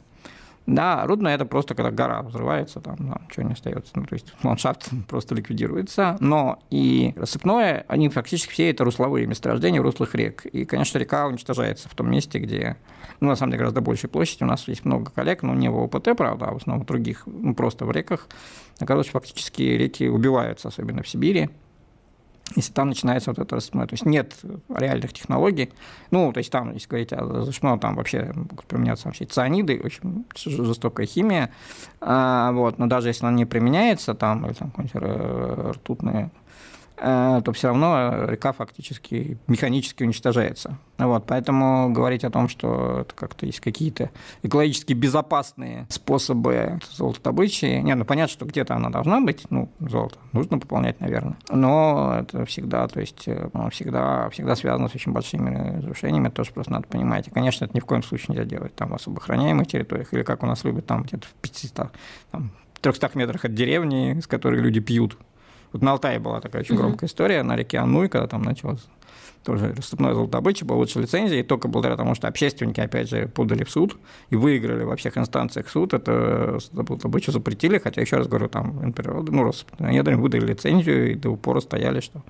Да, рудное это просто когда гора взрывается, там, там ничего не остается. Ну, то есть ландшафт просто ликвидируется. Но и рассыпное, они фактически все это русловые месторождения руслых рек. И, конечно, река уничтожается в том месте, где, ну, на самом деле, гораздо большей площади. У нас есть много коллег, но не в ОПТ, правда, а в основном в других, ну, просто в реках. Оказывается, фактически реки убиваются, особенно в Сибири если там начинается вот это. То есть нет реальных технологий. Ну, то есть там, если говорить о зашмно, там вообще могут применяться вообще цианиды, очень жестокая химия. А, вот, но даже если она не применяется, там, или там какие-нибудь ртутные Э, то все равно река фактически механически уничтожается. Вот, поэтому говорить о том, что это как-то есть какие-то экологически безопасные способы золотодобычи, не, ну понятно, что где-то она должна быть, ну, золото нужно пополнять, наверное, но это всегда, то есть э, всегда, всегда связано с очень большими разрушениями, это тоже просто надо понимать. И, конечно, это ни в коем случае нельзя делать там в особо охраняемых территориях, или как у нас любят там где-то в 500, там, 300 метрах от деревни, с которой люди пьют вот на Алтае была такая очень громкая история на реке Ануй, когда там началось тоже рассыпной золотодобыча, получил лицензии, и только благодаря тому, что общественники, опять же, подали в суд и выиграли во всех инстанциях суд, это золотодобычу запретили, хотя, еще раз говорю, там, ну, Роспотребнадзор выдали лицензию, и до упора стояли, что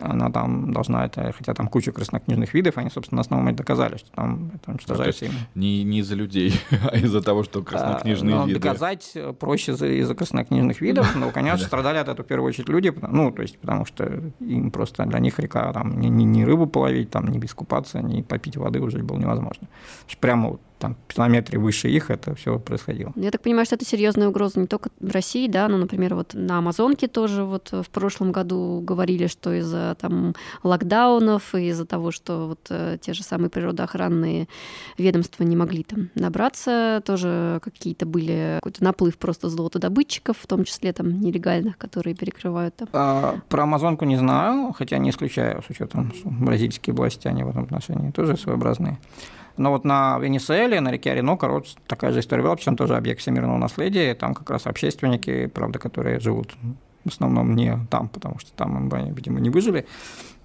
она там должна это, хотя там куча краснокнижных видов, они, собственно, на основном доказали, что там это уничтожается им. Не, не из-за людей, [laughs] а из-за того, что краснокнижные а, виды. Доказать проще из-за, из краснокнижных видов, но, конечно, [laughs] страдали от этого в первую очередь люди, ну, то есть, потому что им просто для них река, там, ни, ни, ни рыбу половить, там, ни искупаться, ни попить воды уже было невозможно. Прямо вот там километре выше их это все происходило. Я так понимаю, что это серьезная угроза не только в России, да, но, например, вот на Амазонке тоже вот в прошлом году говорили, что из-за там локдаунов и из-за того, что вот э, те же самые природоохранные ведомства не могли там набраться, тоже какие-то были какой-то наплыв просто золотодобытчиков, в том числе там нелегальных, которые перекрывают там. А, про Амазонку не знаю, хотя не исключаю с учетом бразильские власти, они в этом отношении тоже своеобразные. Но вот на Венесуэле, на реке Оренока, вот такая же история была, причем тоже объект всемирного наследия. Там как раз общественники, правда, которые живут в основном не там, потому что там, видимо, не выжили.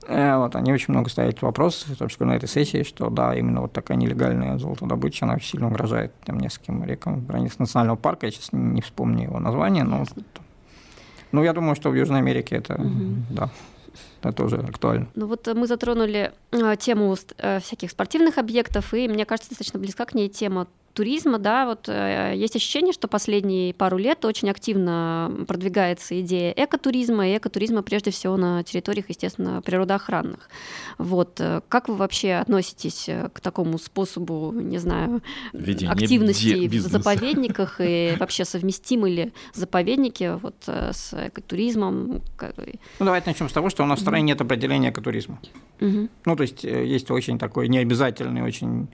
Э, вот, они очень много ставят вопрос, числе на этой сессии, что да, именно вот такая нелегальная золотодобыча, она сильно угрожает там, нескольким рекам в границах национального парка, я сейчас не вспомню его название, но ну, я думаю, что в Южной Америке это, угу. да, это тоже актуально. Ну вот мы затронули э, тему э, всяких спортивных объектов, и мне кажется, достаточно близка к ней тема туризма, да, вот э, есть ощущение, что последние пару лет очень активно продвигается идея экотуризма, и экотуризма прежде всего на территориях, естественно, природоохранных. Вот э, как вы вообще относитесь э, к такому способу, не знаю, Ведение активности в заповедниках [laughs] и вообще совместимы ли заповедники вот с экотуризмом? Ну давайте начнем с того, что у нас в стране нет определения экотуризма. Угу. Ну то есть есть очень такой необязательный, очень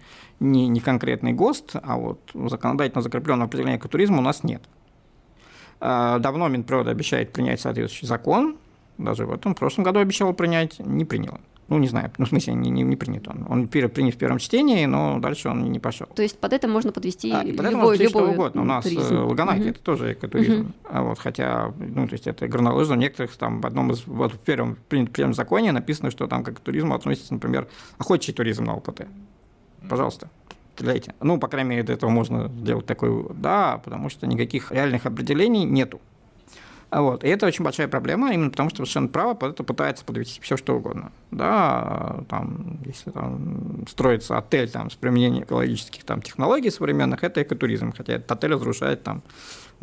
не, не конкретный ГОСТ, а вот законодательно закрепленного определения экотуризма у нас нет. А, давно Минприрода обещает принять соответствующий закон, даже в этом в прошлом году обещал принять, не принял. Ну, не знаю, ну, в смысле, не, не, не принят он. Он принят в первом чтении, но дальше он не пошел. То есть под это можно подвести а, и под это можно что угодно. У нас туризм. Угу. это тоже экотуризм. Угу. А вот, хотя, ну, то есть это горнолыжно, некоторых там в одном из, вот в первом, в первом законе написано, что там к экотуризму относится, например, охотничий туризм на ЛПТ пожалуйста, стреляйте. Ну, по крайней мере, до этого можно сделать такой да, потому что никаких реальных определений нету. Вот. И это очень большая проблема, именно потому что совершенно право это пытается подвести все что угодно. Да, там, если там строится отель там, с применением экологических там, технологий современных, это экотуризм, хотя этот отель разрушает там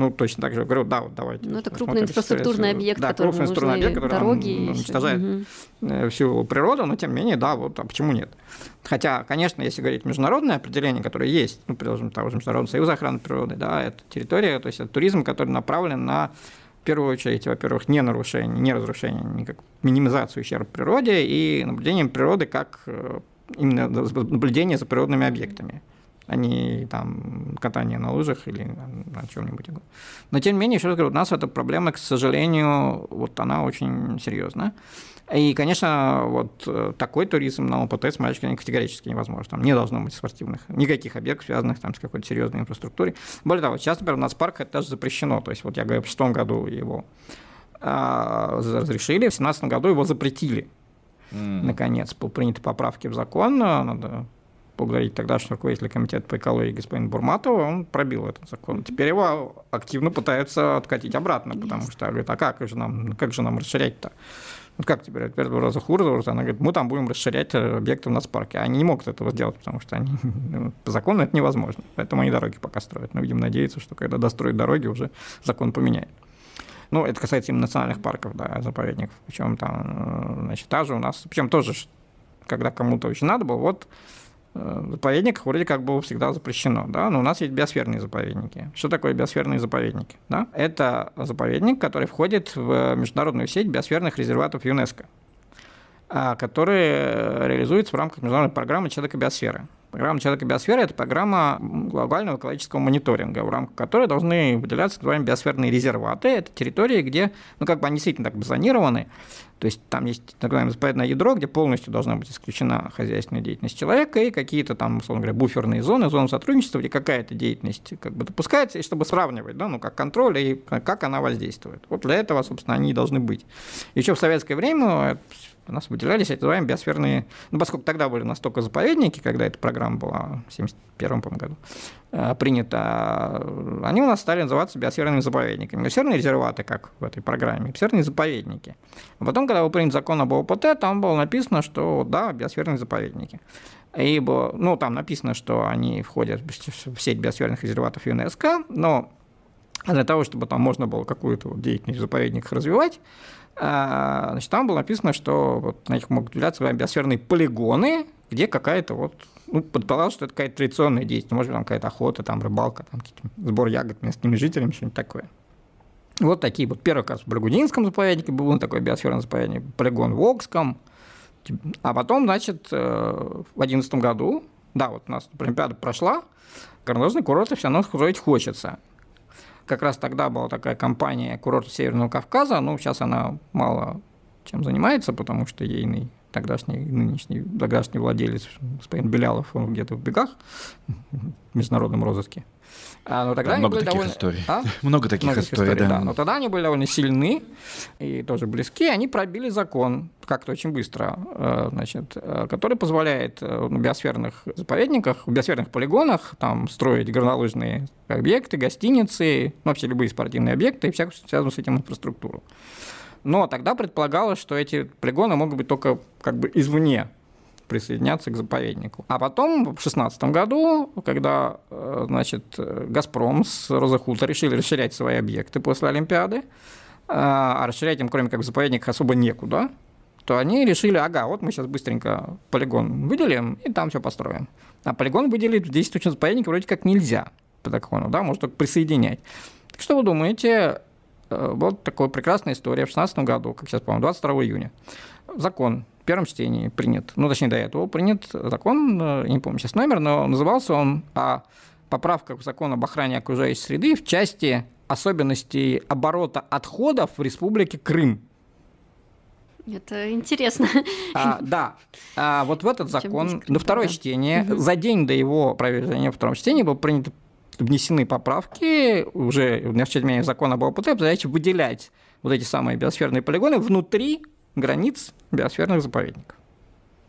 ну, точно так же говорю, да, вот давайте. Ну, это крупный инфраструктурный объект, да, крупный инфраструктурный объект, который дороги уничтожает угу. всю природу, но тем не менее, да, вот, а почему нет? Хотя, конечно, если говорить международное определение, которое есть, ну, предположим, того же Международного союза охраны природы, да, это территория, то есть это туризм, который направлен на в первую очередь, во-первых, не нарушение, не разрушение, никак минимизацию ущерба природе и наблюдением природы как э, именно наблюдение за природными объектами а не там катание на лыжах или на чем-нибудь. Но тем не менее, еще раз говорю, у нас эта проблема, к сожалению, вот она очень серьезная. И, конечно, вот э, такой туризм на ЛПТ с мальчиками категорически невозможно. Там не должно быть спортивных, никаких объектов, связанных там, с какой-то серьезной инфраструктурой. Более того, сейчас, например, у нас парк это даже запрещено. То есть, вот я говорю, в шестом году его а, разрешили, в 2017 году его запретили. Mm. Наконец, по приняты поправки в закон, надо поблагодарить тогдашнего руководителя комитета по экологии господина Бурматова, он пробил этот закон. Теперь его активно пытаются откатить обратно, потому что говорит, а как же нам, как же нам расширять-то? Вот как теперь, теперь раза хуже, она говорит, мы там будем расширять э, объекты у нас в парке. Они не могут этого сделать, потому что они, ну, по закону это невозможно. Поэтому они дороги пока строят. Но, видимо, надеются, что когда достроят дороги, уже закон поменяет. Ну, это касается именно национальных парков, да, заповедников. Причем там, э, значит, та же у нас, причем тоже, когда кому-то очень надо было, вот заповедниках вроде как было всегда запрещено, да, но у нас есть биосферные заповедники. Что такое биосферные заповедники? Да? Это заповедник, который входит в международную сеть биосферных резерватов ЮНЕСКО, а, которые реализуются в рамках международной программы «Человека биосферы». Программа «Человека биосферы» – это программа глобального экологического мониторинга, в рамках которой должны выделяться так называемые биосферные резерваты. Это территории, где, ну, как бы они действительно так зонированы, то есть там есть так называемое заповедное ядро, где полностью должна быть исключена хозяйственная деятельность человека и какие-то там, условно говоря, буферные зоны, зоны сотрудничества, где какая-то деятельность как бы допускается, и чтобы сравнивать, да, ну, как контроль и как она воздействует. Вот для этого, собственно, они должны быть. Еще в советское время у нас выделялись так называемые биосферные, ну, поскольку тогда были настолько заповедники, когда эта программа была в 71 году э, принята, они у нас стали называться биосферными заповедниками. Биосферные резерваты, как в этой программе, биосферные заповедники. А потом, когда был принят закон об ОПТ, там было написано, что да, биосферные заповедники. Ибо, ну, там написано, что они входят в сеть биосферных резерватов ЮНЕСКО, но для того, чтобы там можно было какую-то деятельность в заповедниках развивать, значит, там было написано, что вот на них могут являться биосферные полигоны, где какая-то вот ну, предполагал, что это какая-то традиционная деятельность, может быть, там какая-то охота, там рыбалка, там сбор ягод местными жителями, что-нибудь такое. Вот такие вот. Первый раз в Брагудинском заповеднике был такой биосферный заповедник, полигон в Окском. А потом, значит, э, в 2011 году, да, вот у нас Олимпиада прошла, горнолыжные курорты все равно строить хочется. Как раз тогда была такая компания курорт Северного Кавказа, ну, сейчас она мало чем занимается, потому что ейный тогдашний нынешний тогдашний владелец господин Белялов, он где-то в бегах [laughs] в международном розыске. А, но тогда да, много таких довольно... историй. А? [laughs] много таких много историй, историй, да. да. Но тогда они были довольно сильны и тоже близки. Они пробили закон как-то очень быстро, э, значит, э, который позволяет э, в биосферных заповедниках, в биосферных полигонах там строить горнолыжные объекты, гостиницы, ну, вообще любые спортивные объекты и всякую связанную с этим инфраструктуру. Но тогда предполагалось, что эти полигоны могут быть только как бы извне присоединяться к заповеднику. А потом, в 2016 году, когда э, значит, «Газпром» с «Розахута» решили расширять свои объекты после Олимпиады, э, а расширять им, кроме как в заповедниках, особо некуда, то они решили, ага, вот мы сейчас быстренько полигон выделим и там все построим. А полигон выделить в действующем заповеднике вроде как нельзя по закону, да, может только присоединять. Так что вы думаете, э, вот такая прекрасная история в 2016 году, как сейчас помню, 22 июня. Закон первом чтении принят, ну, точнее, до этого принят закон, э, не помню сейчас номер, но назывался он о поправках в закон об охране окружающей среды в части особенностей оборота отходов в Республике Крым. Это интересно. А, да. А вот в этот закон на второе да. чтение, угу. за день до его проведения втором чтении был принят внесены поправки уже в чтении закона об ОПТ, позволяющие выделять вот эти самые биосферные полигоны внутри границ биосферных заповедников.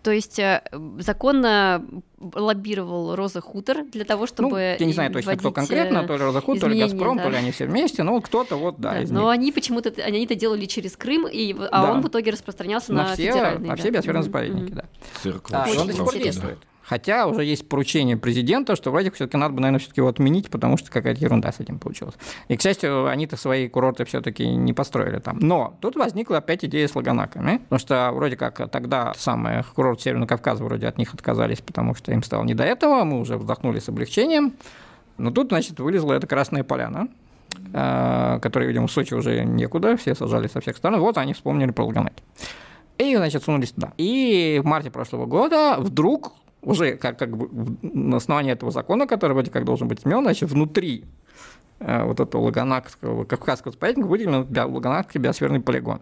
То есть э, законно лоббировал Роза Хутор для того, чтобы... Ну, я не знаю точно, кто конкретно, э, то ли Роза Хутор, то ли Газпром, да. то ли они все вместе, но кто-то вот, да, да из Но них. они почему-то, они это делали через Крым, и, а да. он в итоге распространялся на, на все, федеральные. На все биосферные заповедники, mm-hmm. да. Цирк. А, он до сих пор действует. Хотя уже есть поручение президента, что вроде все-таки надо бы, наверное, все-таки его отменить, потому что какая-то ерунда с этим получилась. И, к счастью, они-то свои курорты все-таки не построили там. Но тут возникла опять идея с лаганаками, потому что вроде как тогда самые курорт Северного Кавказа вроде от них отказались, потому что им стало не до этого, мы уже вздохнули с облегчением. Но тут, значит, вылезла эта Красная Поляна, э, которая, видимо, в Сочи уже некуда, все сажали со всех сторон. Вот они вспомнили про Лаганаки. И, значит, сунулись туда. И в марте прошлого года вдруг уже как, как бы на основании этого закона, который вроде как должен быть изменен, значит, внутри э, вот этого Лаганакского Кавказского заповедника выделен Лаганакский биосферный полигон.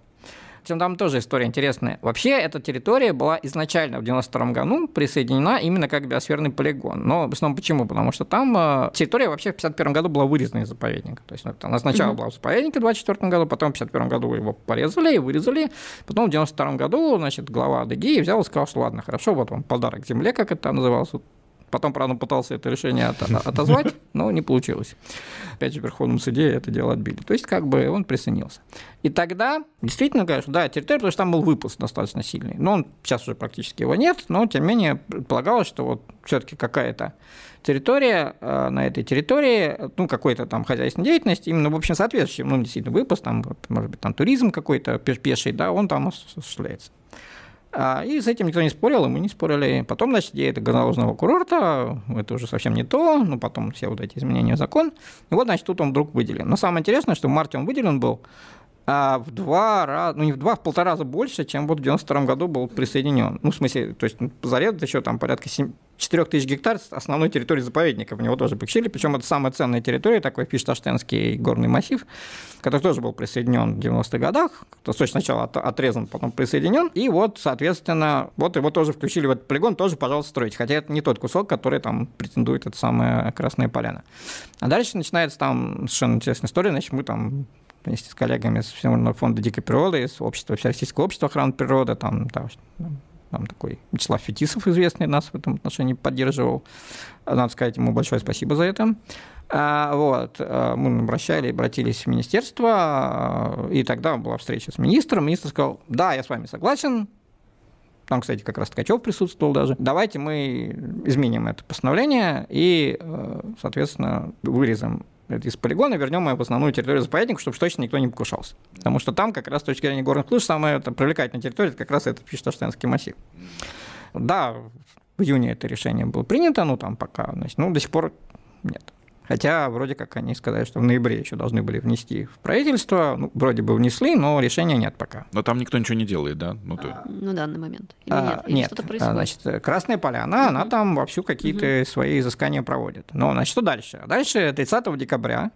Там тоже история интересная. Вообще, эта территория была изначально в 92 году присоединена именно как биосферный полигон. Но в основном почему? Потому что там э, территория вообще в 51 году была вырезана из заповедника. То есть ну, она сначала mm-hmm. была в заповеднике в 24 году, потом в 51 году его порезали и вырезали. Потом в 92 году, значит, глава Адыгеи взял и сказал, что ладно, хорошо, вот вам подарок земле, как это называлось, Потом, правда, пытался это решение отозвать, но не получилось. Опять же, в суде это дело отбили. То есть, как бы он присоединился. И тогда, действительно, конечно, да, территория, потому что там был выпуск достаточно сильный. Но он, сейчас уже практически его нет, но, тем не менее, предполагалось, что вот все таки какая-то территория, э, на этой территории, ну, какой-то там хозяйственной деятельности, именно, в общем, соответствующий, ну, действительно, выпуск, там, может быть, там туризм какой-то пеший, да, он там осуществляется. А, и с этим никто не спорил, и мы не спорили. Потом, значит, идея это горнолыжного курорта, это уже совсем не то, ну, потом все вот эти изменения в закон. И вот, значит, тут он вдруг выделен. Но самое интересное, что в марте он выделен был а в два раза, ну не в два, в полтора раза больше, чем вот в 92 году был присоединен. Ну, в смысле, то есть заряд еще там порядка 7, 4 тысяч гектар основной территории заповедника, в него тоже включили, причем это самая ценная территория, такой Фишташтенский горный массив, который тоже был присоединен в 90-х годах, то есть сначала от, отрезан, потом присоединен, и вот, соответственно, вот его тоже включили в этот полигон, тоже, пожалуйста, строить, хотя это не тот кусок, который там претендует это самая Красная Поляна. А дальше начинается там совершенно интересная история, значит, мы там вместе с коллегами из Всемирного фонда дикой природы, из общества, Всероссийского общества охраны природы, там, там, там такой Вячеслав Фетисов, известный нас в этом отношении, поддерживал. Надо сказать ему большое спасибо за это. А, вот, а, мы обращали, обратились в министерство, а, и тогда была встреча с министром. Министр сказал, да, я с вами согласен, там, кстати, как раз Ткачев присутствовал даже. Давайте мы изменим это постановление и, соответственно, вырезом из полигона, вернем его в основную территорию заповедника, чтобы точно никто не покушался. Потому что там как раз с точки зрения горных лыж самая это, привлекательная территория, это как раз этот Фишташтенский массив. Да, в июне это решение было принято, ну там пока, значит, ну до сих пор нет. Хотя вроде как они сказали, что в ноябре еще должны были внести в правительство. Ну, вроде бы внесли, но решения нет пока. Но там никто ничего не делает, да? Ну, то... на данный момент. Или а, нет? Или нет. Что-то происходит? Значит, Красная Поляна, угу. она там вовсю какие-то угу. свои изыскания проводит. Но, значит, что дальше? Дальше 30 декабря,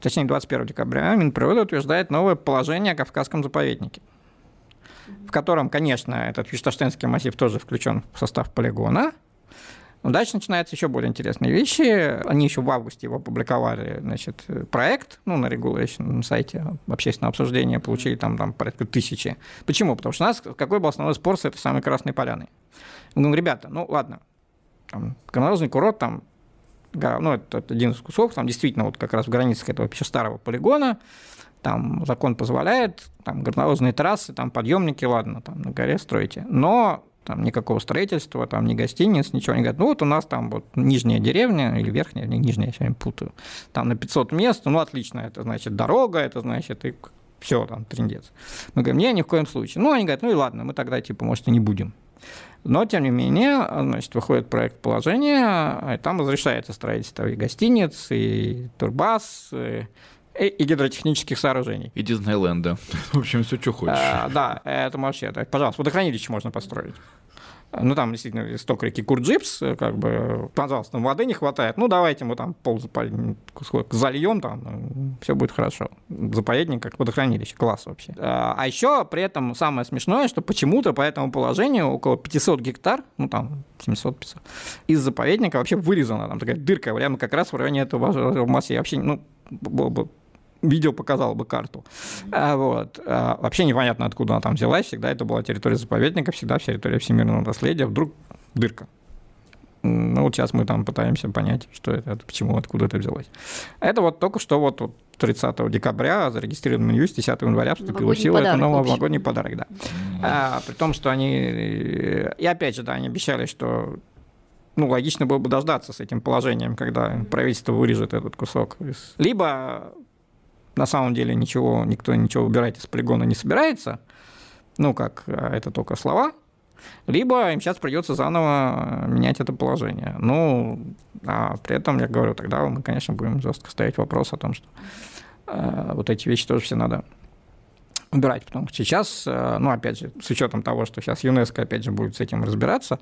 точнее 21 декабря, Минприрода утверждает новое положение о Кавказском заповеднике в котором, конечно, этот Вишташтенский массив тоже включен в состав полигона, но дальше начинаются еще более интересные вещи. Они еще в августе его опубликовали, значит, проект, ну, на Regulation сайте общественного обсуждения, получили там, там порядка тысячи. Почему? Потому что у нас какой был основной спор с этой самой Красной Поляной? Говорим, ребята, ну, ладно, там, горнолыжный курорт, там, ну, это, это один из кусок, там действительно вот как раз в границах этого еще старого полигона, там закон позволяет, там горнолыжные трассы, там подъемники, ладно, там на горе строите. Но там никакого строительства, там ни гостиниц, ничего не говорят. Ну вот у нас там вот нижняя деревня или верхняя, не нижняя, я время путаю, там на 500 мест, ну отлично, это значит дорога, это значит и все, там, трендец. Мы говорим, не, ни в коем случае. Ну, они говорят, ну и ладно, мы тогда, типа, может, и не будем. Но, тем не менее, значит, выходит проект положения, и там разрешается строительство и гостиниц, и турбаз, и и гидротехнических сооружений. И Диснейленда. [laughs] В общем, все, что хочешь. А, да, это вообще, да, пожалуйста, водохранилище можно построить. Ну, там действительно исток реки Курджипс, как бы, пожалуйста, воды не хватает. Ну, давайте мы там пол зальем, там, все будет хорошо. Заповедник как водохранилище, класс вообще. А, а еще при этом самое смешное, что почему-то по этому положению около 500 гектар, ну, там, 700-500, из заповедника вообще вырезана, там такая дырка, прямо как раз в районе этого массе. Вообще, ну, было бы видео показало бы карту. А, вот. А, вообще непонятно, откуда она там взялась. Всегда это была территория заповедника, всегда территория всемирного наследия. Вдруг дырка. Ну, вот сейчас мы там пытаемся понять, что это, почему, откуда это взялось. Это вот только что вот, вот 30 декабря зарегистрирован Минюст, 10 января вступил в силу. Это новый новогодний подарок, да. А, при том, что они... И опять же, да, они обещали, что ну, логично было бы дождаться с этим положением, когда правительство вырежет этот кусок. Либо на самом деле ничего, никто ничего убирать из полигона не собирается, ну, как а, это только слова, либо им сейчас придется заново э, менять это положение. Ну, а при этом, я говорю, тогда мы, конечно, будем жестко ставить вопрос о том, что э, вот эти вещи тоже все надо убирать, потому что сейчас, э, ну, опять же, с учетом того, что сейчас ЮНЕСКО, опять же, будет с этим разбираться,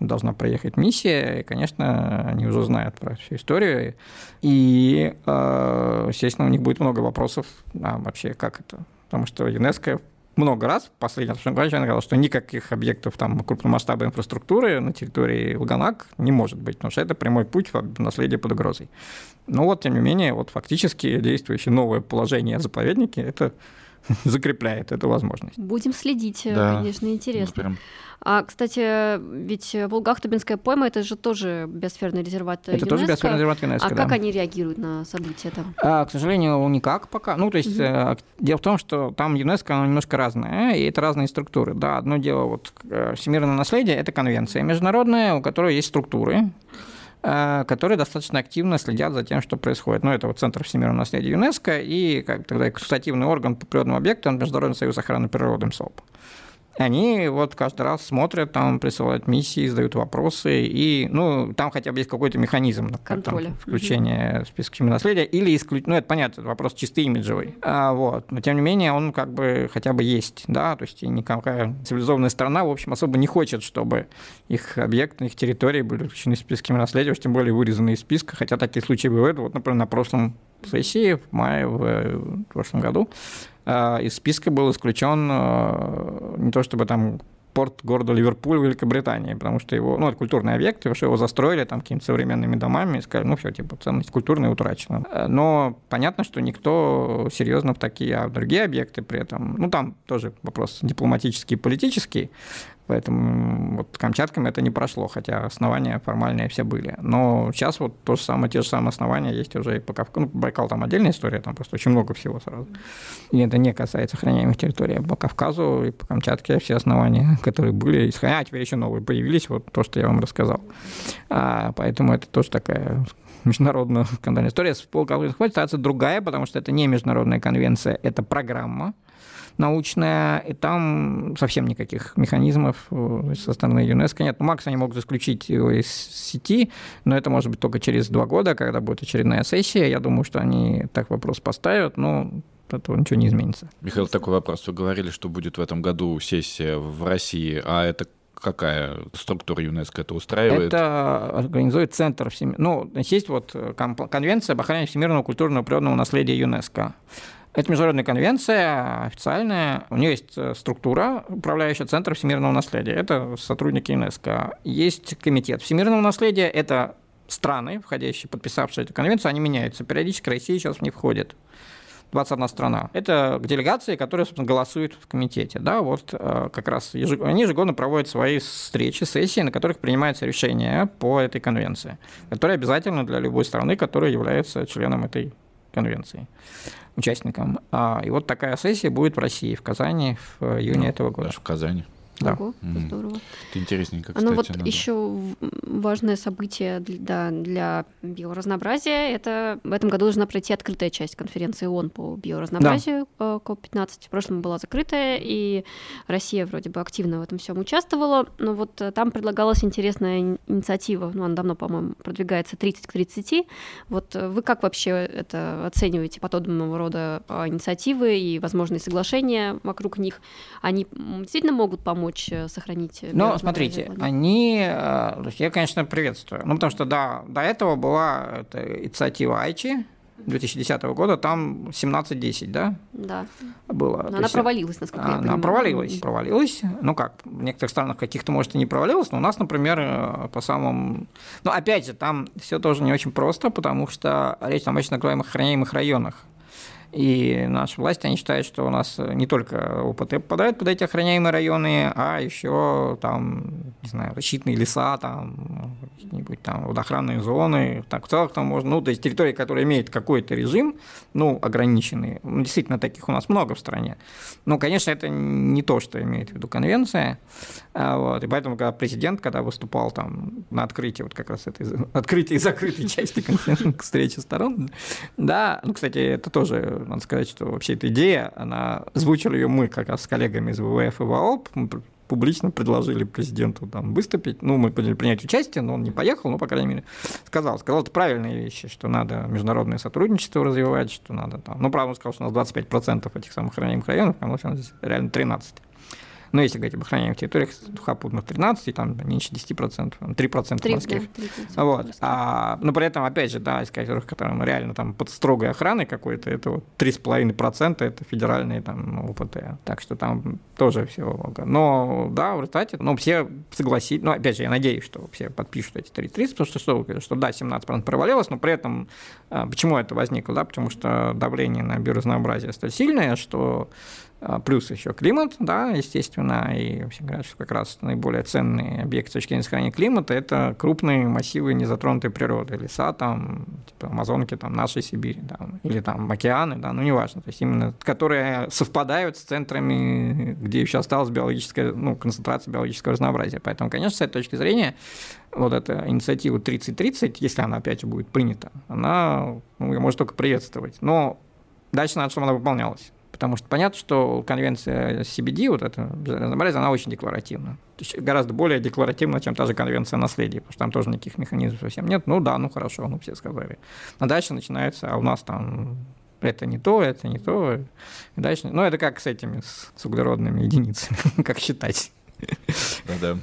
должна приехать миссия, и, конечно, они уже знают про всю историю, и, э, естественно, у них будет много вопросов, а вообще как это, потому что ЮНЕСКО много раз, последний раз, она сказала, что никаких объектов там крупномасштабной инфраструктуры на территории Луганак не может быть, потому что это прямой путь в наследие под угрозой. Но вот, тем не менее, вот фактически действующее новое положение заповедники – это [laughs] закрепляет эту возможность. Будем следить, да. конечно, интересно. Ну, прям... А, кстати, ведь Волгахтубинская пойма это же тоже биосферный резерват Это ЮНЕСКО. тоже биосферный резерват ЮНЕСКО, А да. как они реагируют на события там? А, к сожалению, никак пока. Ну, то есть, угу. дело в том, что там ЮНЕСКО, оно немножко разное, и это разные структуры. Да, одно дело, вот э, всемирное наследие – это конвенция международная, у которой есть структуры, Э, которые достаточно активно следят за тем, что происходит. Ну, это вот Центр всемирного наследия ЮНЕСКО и как тогда консультативный орган по природным объектам Международный союз охраны природы МСОП. Они вот каждый раз смотрят, там присылают миссии, задают вопросы, и, ну, там хотя бы есть какой-то механизм контроля. включения в список наследия, или исключить, ну, это понятно, это вопрос чисто имиджевый, а, вот, но тем не менее он как бы хотя бы есть, да, то есть и никакая цивилизованная страна, в общем, особо не хочет, чтобы их объекты, их территории были включены в списки наследия, уж тем более вырезаны из списка, хотя такие случаи бывают, вот, например, на прошлом сессии в мае в, в прошлом году из списка был исключен э, не то чтобы там порт города Ливерпуль в Великобритании, потому что его, ну, это культурный объект, его, его застроили там какими-то современными домами и сказали, ну, все, типа, ценность культурная утрачена. Э, но понятно, что никто серьезно в такие, а в другие объекты при этом, ну, там тоже вопрос дипломатический и политический, Поэтому вот Камчатками это не прошло, хотя основания формальные все были. Но сейчас вот то же самое, те же самые основания есть уже и по Кавказу. Ну, Байкал там отдельная история, там просто очень много всего сразу. И это не касается охраняемых территорий. А по Кавказу и по Камчатке все основания, [laughs] которые были, а теперь еще новые появились, вот то, что я вам рассказал. А, поэтому это тоже такая международная скандальная история. С полковым хватит другая, потому что это не международная конвенция, это программа, научная, и там совсем никаких механизмов э, со стороны ЮНЕСКО нет. Ну, Макс они могут исключить его из сети, но это может быть только через два года, когда будет очередная сессия. Я думаю, что они так вопрос поставят, но от этого ничего не изменится. Михаил, такой вопрос. Вы говорили, что будет в этом году сессия в России, а это какая структура ЮНЕСКО это устраивает? Это организует Центр всеми... Ну, есть вот Конвенция об охране всемирного культурного природного наследия ЮНЕСКо. Это международная конвенция официальная. У нее есть э, структура, управляющая Центр всемирного наследия. Это сотрудники ЮНЕСКо. Есть комитет всемирного наследия. Это страны, входящие, подписавшие эту конвенцию, они меняются. Периодически Россия сейчас в них входит. 21 страна. Это делегации, которые, собственно, голосуют в комитете. Да, вот э, как раз ежегодно, они ежегодно проводят свои встречи, сессии, на которых принимаются решения по этой конвенции, которые обязательно для любой страны, которая является членом этой конвенции, участником. А, и вот такая сессия будет в России, в Казани в июне ну, этого года. Даже в Казани. Да. Ого, м-м. здорово. Это интересненько, кстати. Ну вот надо. еще важное событие для, для биоразнообразия. Это в этом году должна пройти открытая часть конференции ООН по биоразнообразию да. Э, КОП-15. В прошлом была закрытая, и Россия вроде бы активно в этом всем участвовала. Но вот э, там предлагалась интересная инициатива, ну она давно, по-моему, продвигается 30 к 30. Вот э, вы как вообще это оцениваете, подобного рода инициативы и возможные соглашения вокруг них? Они действительно могут помочь помочь э, сохранить Ну, смотрите, они, э, я, конечно, приветствую. Ну, потому что, да, до этого была эта инициатива Айчи, 2010 года, там 17-10, да? Да. Было. Но она есть, провалилась, насколько она я понимаю. Она провалилась, провалилась. Ну как, в некоторых странах каких-то, может, и не провалилась, но у нас, например, э, по самым... Ну, опять же, там все тоже не очень просто, потому что речь там очень называемых охраняемых районах. И наши власти, они считают, что у нас не только ОПТ попадает под эти охраняемые районы, а еще там, не знаю, защитные леса, там, какие-нибудь там водоохранные зоны, так, в целом там можно, ну, то есть территории, которые имеют какой-то режим, ну, ограниченный, ну, действительно, таких у нас много в стране. Но, конечно, это не то, что имеет в виду конвенция, а, вот, и поэтому, когда президент, когда выступал там на открытии, вот как раз этой открытии и закрытой [laughs] части встречи сторон, да, ну, кстати, это тоже надо сказать, что вообще эта идея, она озвучили ее мы как раз с коллегами из ВВФ и ВАОП, публично предложили президенту там выступить. Ну, мы принять участие, но он не поехал, но, по крайней мере, сказал. Сказал, это правильные вещи, что надо международное сотрудничество развивать, что надо там... Ну, правда, он сказал, что у нас 25% этих самых хранимых районов, а у нас реально 13%. Но если говорить об охраняемых территориях, сухопутных 13, там меньше 10%, 3% 3, морских. Да, 3%, вот. А, но при этом, опять же, да, из которых, которые ну, реально там под строгой охраной какой-то, это вот 3,5% это федеральные там ОПТ. Так что там тоже все много. Но да, в результате, ну, все согласились, ну, опять же, я надеюсь, что все подпишут эти 33, потому что, что, что да, 17% провалилось, но при этом, а, почему это возникло, да, потому что давление на биоразнообразие столь сильное, что плюс еще климат, да, естественно, и все говорят, что как раз наиболее ценный объект с точки зрения сохранения климата – это крупные массивы незатронутой природы, леса там, типа Амазонки, там, нашей Сибири, да, или там океаны, да, ну, неважно, то есть именно, которые совпадают с центрами, где еще осталась биологическая, ну, концентрация биологического разнообразия. Поэтому, конечно, с этой точки зрения, вот эта инициатива 3030, если она опять же будет принята, она, ну, ее можно только приветствовать. Но дальше надо, чтобы она выполнялась. Потому что понятно, что конвенция CBD, вот эта разнообразие, она очень декларативна. То есть гораздо более декларативна, чем та же конвенция о наследии, потому что там тоже никаких механизмов совсем нет. Ну да, ну хорошо, ну все сказали. А дальше начинается, а у нас там это не то, это не то. И дальше, ну это как с этими, с, с углеродными единицами, [laughs] как считать. Да.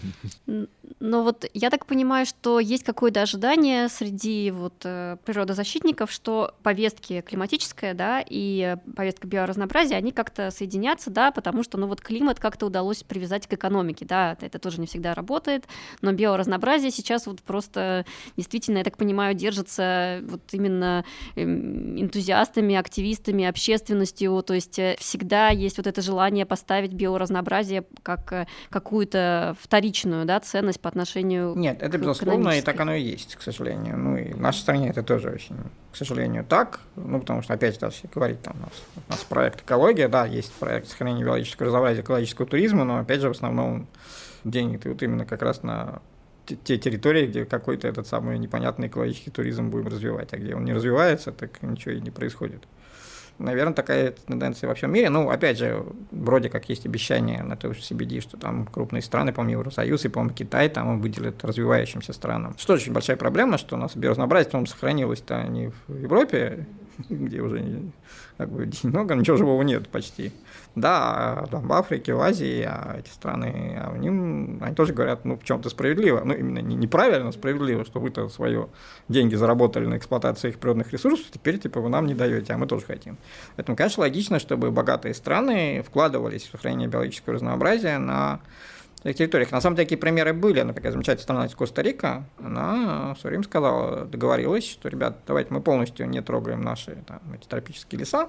Но вот я так понимаю, что есть какое-то ожидание среди вот э, природозащитников, что повестки климатическая, да, и повестка биоразнообразия, они как-то соединятся, да, потому что, ну вот климат как-то удалось привязать к экономике, да, это тоже не всегда работает, но биоразнообразие сейчас вот просто действительно, я так понимаю, держится вот именно эм, энтузиастами, активистами, общественностью, то есть э, всегда есть вот это желание поставить биоразнообразие как, э, какую-то вторичную, да, ценность по отношению Нет, это безусловно, и так оно и есть, к сожалению. Ну и в нашей стране это тоже очень, к сожалению, так. Ну, потому что, опять же, даже говорить, там у нас, у нас проект экология, да, есть проект сохранения биологического разнообразия, экологического туризма, но, опять же, в основном деньги вот именно как раз на те территории, где какой-то этот самый непонятный экологический туризм будем развивать, а где он не развивается, так ничего и не происходит. Наверное, такая тенденция во всем мире. Ну, опять же, вроде как есть обещание на той же CBD, что там крупные страны, по-моему, Евросоюз и, по-моему, Китай там выделят развивающимся странам. Что очень большая проблема, что у нас биоразнообразие, по-моему, сохранилось-то не в Европе, [laughs] где уже как бы [laughs] много, ничего живого нет почти. Да, там в Африке, в Азии, а эти страны, а в ним, они тоже говорят, ну, в чем-то справедливо, ну, именно не, неправильно, справедливо, что вы-то свое деньги заработали на эксплуатации их природных ресурсов, теперь, типа, вы нам не даете, а мы тоже хотим. Поэтому, конечно, логично, чтобы богатые страны вкладывались в сохранение биологического разнообразия на этих территориях. На самом деле, такие примеры были. Например, замечательная страна Коста-Рика, она в свое время сказала, договорилась, что, ребят, давайте мы полностью не трогаем наши там, эти тропические леса,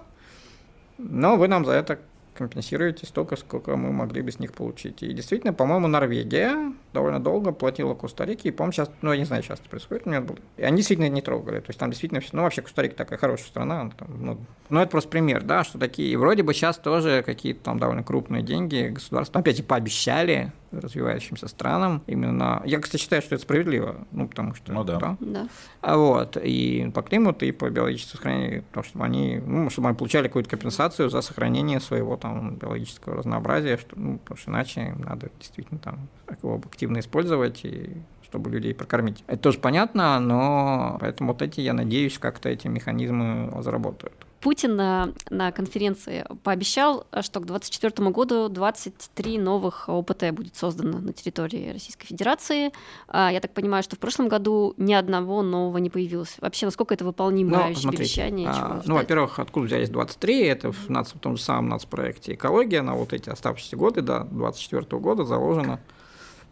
но вы нам за это компенсируете столько, сколько мы могли бы с них получить. И действительно, по-моему, Норвегия довольно долго платила Коста-Рике, и, по-моему, сейчас, ну, я не знаю, часто происходит, нет было. И они действительно не трогали. То есть там действительно все, ну, вообще Коста-Рика такая хорошая страна, там, ну, ну, это просто пример, да, что такие, и вроде бы сейчас тоже какие-то там довольно крупные деньги государства, опять же, пообещали развивающимся странам. Именно, я, кстати, считаю, что это справедливо, ну, потому что... Ну, да. да. да. А вот, и по климату, и по биологическому сохранению, потому что они, ну, чтобы они получали какую-то компенсацию за сохранение своего там биологического разнообразия, что, ну, потому что иначе надо действительно там его активно использовать и чтобы людей прокормить. Это тоже понятно, но поэтому вот эти, я надеюсь, как-то эти механизмы заработают. Путин на, на конференции пообещал, что к 2024 году 23 новых ОПТ будет создано на территории Российской Федерации. А, я так понимаю, что в прошлом году ни одного нового не появилось. Вообще, насколько это выполнимое ну, обещание? А, ну, во-первых, откуда взялись 23? Это в, НАЦ, в том же самом нацпроекте «Экология» на вот эти оставшиеся годы до 2024 года заложено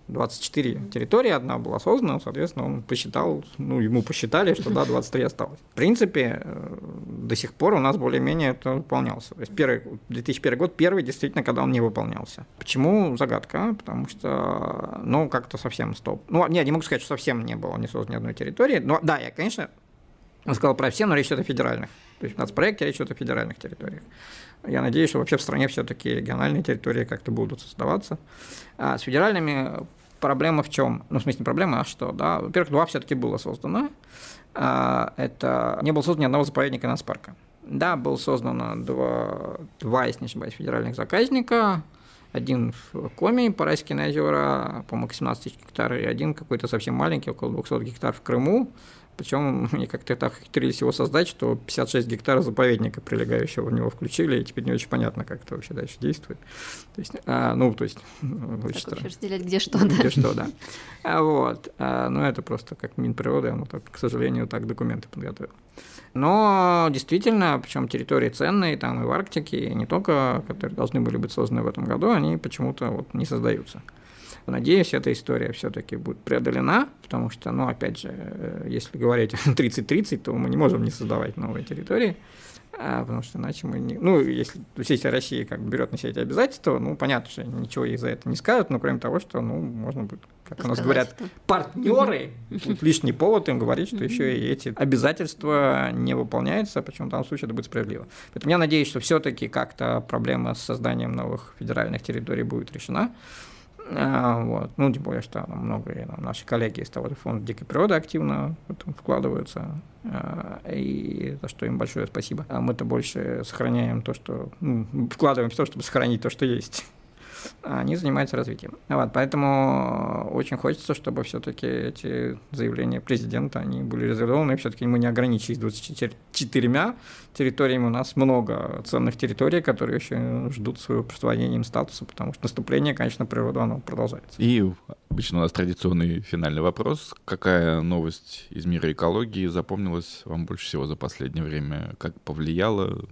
24 территории одна была создана, соответственно, он посчитал, ну, ему посчитали, что да, 23 осталось. В принципе, э, до сих пор у нас более-менее это выполнялся. То есть первый, 2001 год первый, действительно, когда он не выполнялся. Почему? Загадка, потому что, ну, как-то совсем стоп. Ну, не, не могу сказать, что совсем не было не создано ни одной территории, но да, я, конечно, сказал про все, но речь идет о федеральных. То есть в проекте речь идет о федеральных территориях. Я надеюсь, что вообще в стране все-таки региональные территории как-то будут создаваться. А с федеральными проблема в чем? Ну, в смысле, не проблема, а что? Да? Во-первых, два все-таки было создано. А, это не было создано ни одного заповедника нацпарка. Да, было создано два, два, если не ошибаюсь, федеральных заказника. Один в Коме, Парайские озера, по-моему, 17 тысяч гектаров, и один какой-то совсем маленький, около 200 гектаров в Крыму. Причем они [laughs] как-то так хитрились его создать, что 56 гектаров заповедника, прилегающего в него, включили, и теперь не очень понятно, как это вообще дальше действует. То есть, а, ну, то есть, [laughs] очень странно. разделять, где что, да. Где что, да. А, вот. А, ну, это просто как Минприроды, оно так, к сожалению, так документы подготовил. Но действительно, причем территории ценные, там и в Арктике, и не только, которые должны были быть созданы в этом году, они почему-то вот не создаются. Надеюсь, эта история все-таки будет преодолена, потому что, ну, опять же, э, если говорить 30-30, то мы не можем не создавать новые территории, а, потому что иначе мы не... Ну, если, если Россия как бы берет на себя эти обязательства, ну, понятно, что ничего ей за это не скажут, но кроме того, что, ну, можно будет, как у нас говорят, партнеры, лишний повод им говорить, что еще и эти обязательства не выполняются, причем в данном случае это будет справедливо. Поэтому я надеюсь, что все-таки как-то проблема с созданием новых федеральных территорий будет решена. А, вот. Ну, тем более, что там, многие там, наши коллеги из того же фонда дикой природы активно этом вкладываются, а, и за что им большое спасибо. А мы-то больше сохраняем то, что... Ну, вкладываем в то, чтобы сохранить то, что есть они занимаются развитием. Вот, поэтому очень хочется, чтобы все-таки эти заявления президента, они были реализованы, все-таки мы не ограничились 24 территориями, у нас много ценных территорий, которые еще ждут своего присвоения им статуса, потому что наступление, конечно, природу, оно продолжается. И обычно у нас традиционный финальный вопрос. Какая новость из мира экологии запомнилась вам больше всего за последнее время? Как повлияла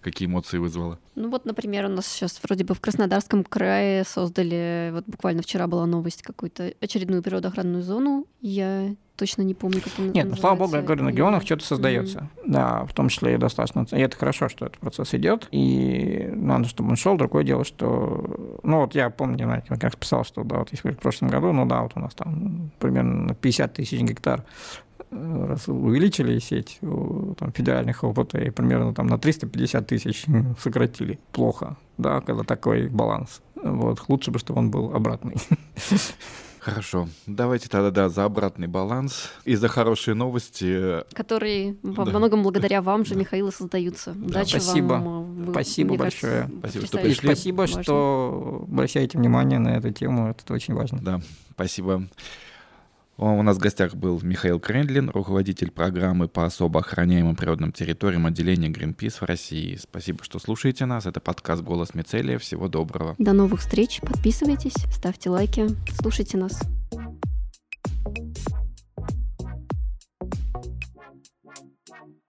какие эмоции вызвало? Ну вот, например, у нас сейчас вроде бы в Краснодарском крае создали, вот буквально вчера была новость, какую-то очередную природоохранную зону. Я точно не помню, как она Нет, ну, слава богу, я говорю, на регионах что-то создается. Mm-hmm. Да, в том числе и достаточно. И это хорошо, что этот процесс идет. И надо, чтобы он шел. Другое дело, что... Ну, вот я помню, знаете, как писал, что да, вот если в прошлом году, ну да, вот у нас там примерно 50 тысяч гектар раз увеличили сеть там, федеральных ОПТ и примерно там, на 350 тысяч [laughs] сократили. Плохо, да, когда такой баланс. Вот, лучше бы, чтобы он был обратный. [laughs] Хорошо. Давайте тогда, да, за обратный баланс и за хорошие новости. Которые во да. многом благодаря вам же, Михаил, создаются. Да. Удачи спасибо. вам. Вы, спасибо большое. Кажется, спасибо, что пришли. Спасибо, важно. что обращаете внимание на эту тему. Это очень важно. Да, спасибо. У нас в гостях был Михаил Крендлин, руководитель программы по особо охраняемым природным территориям отделения Greenpeace в России. Спасибо, что слушаете нас. Это подкаст «Голос Мицелия». Всего доброго. До новых встреч. Подписывайтесь, ставьте лайки, слушайте нас.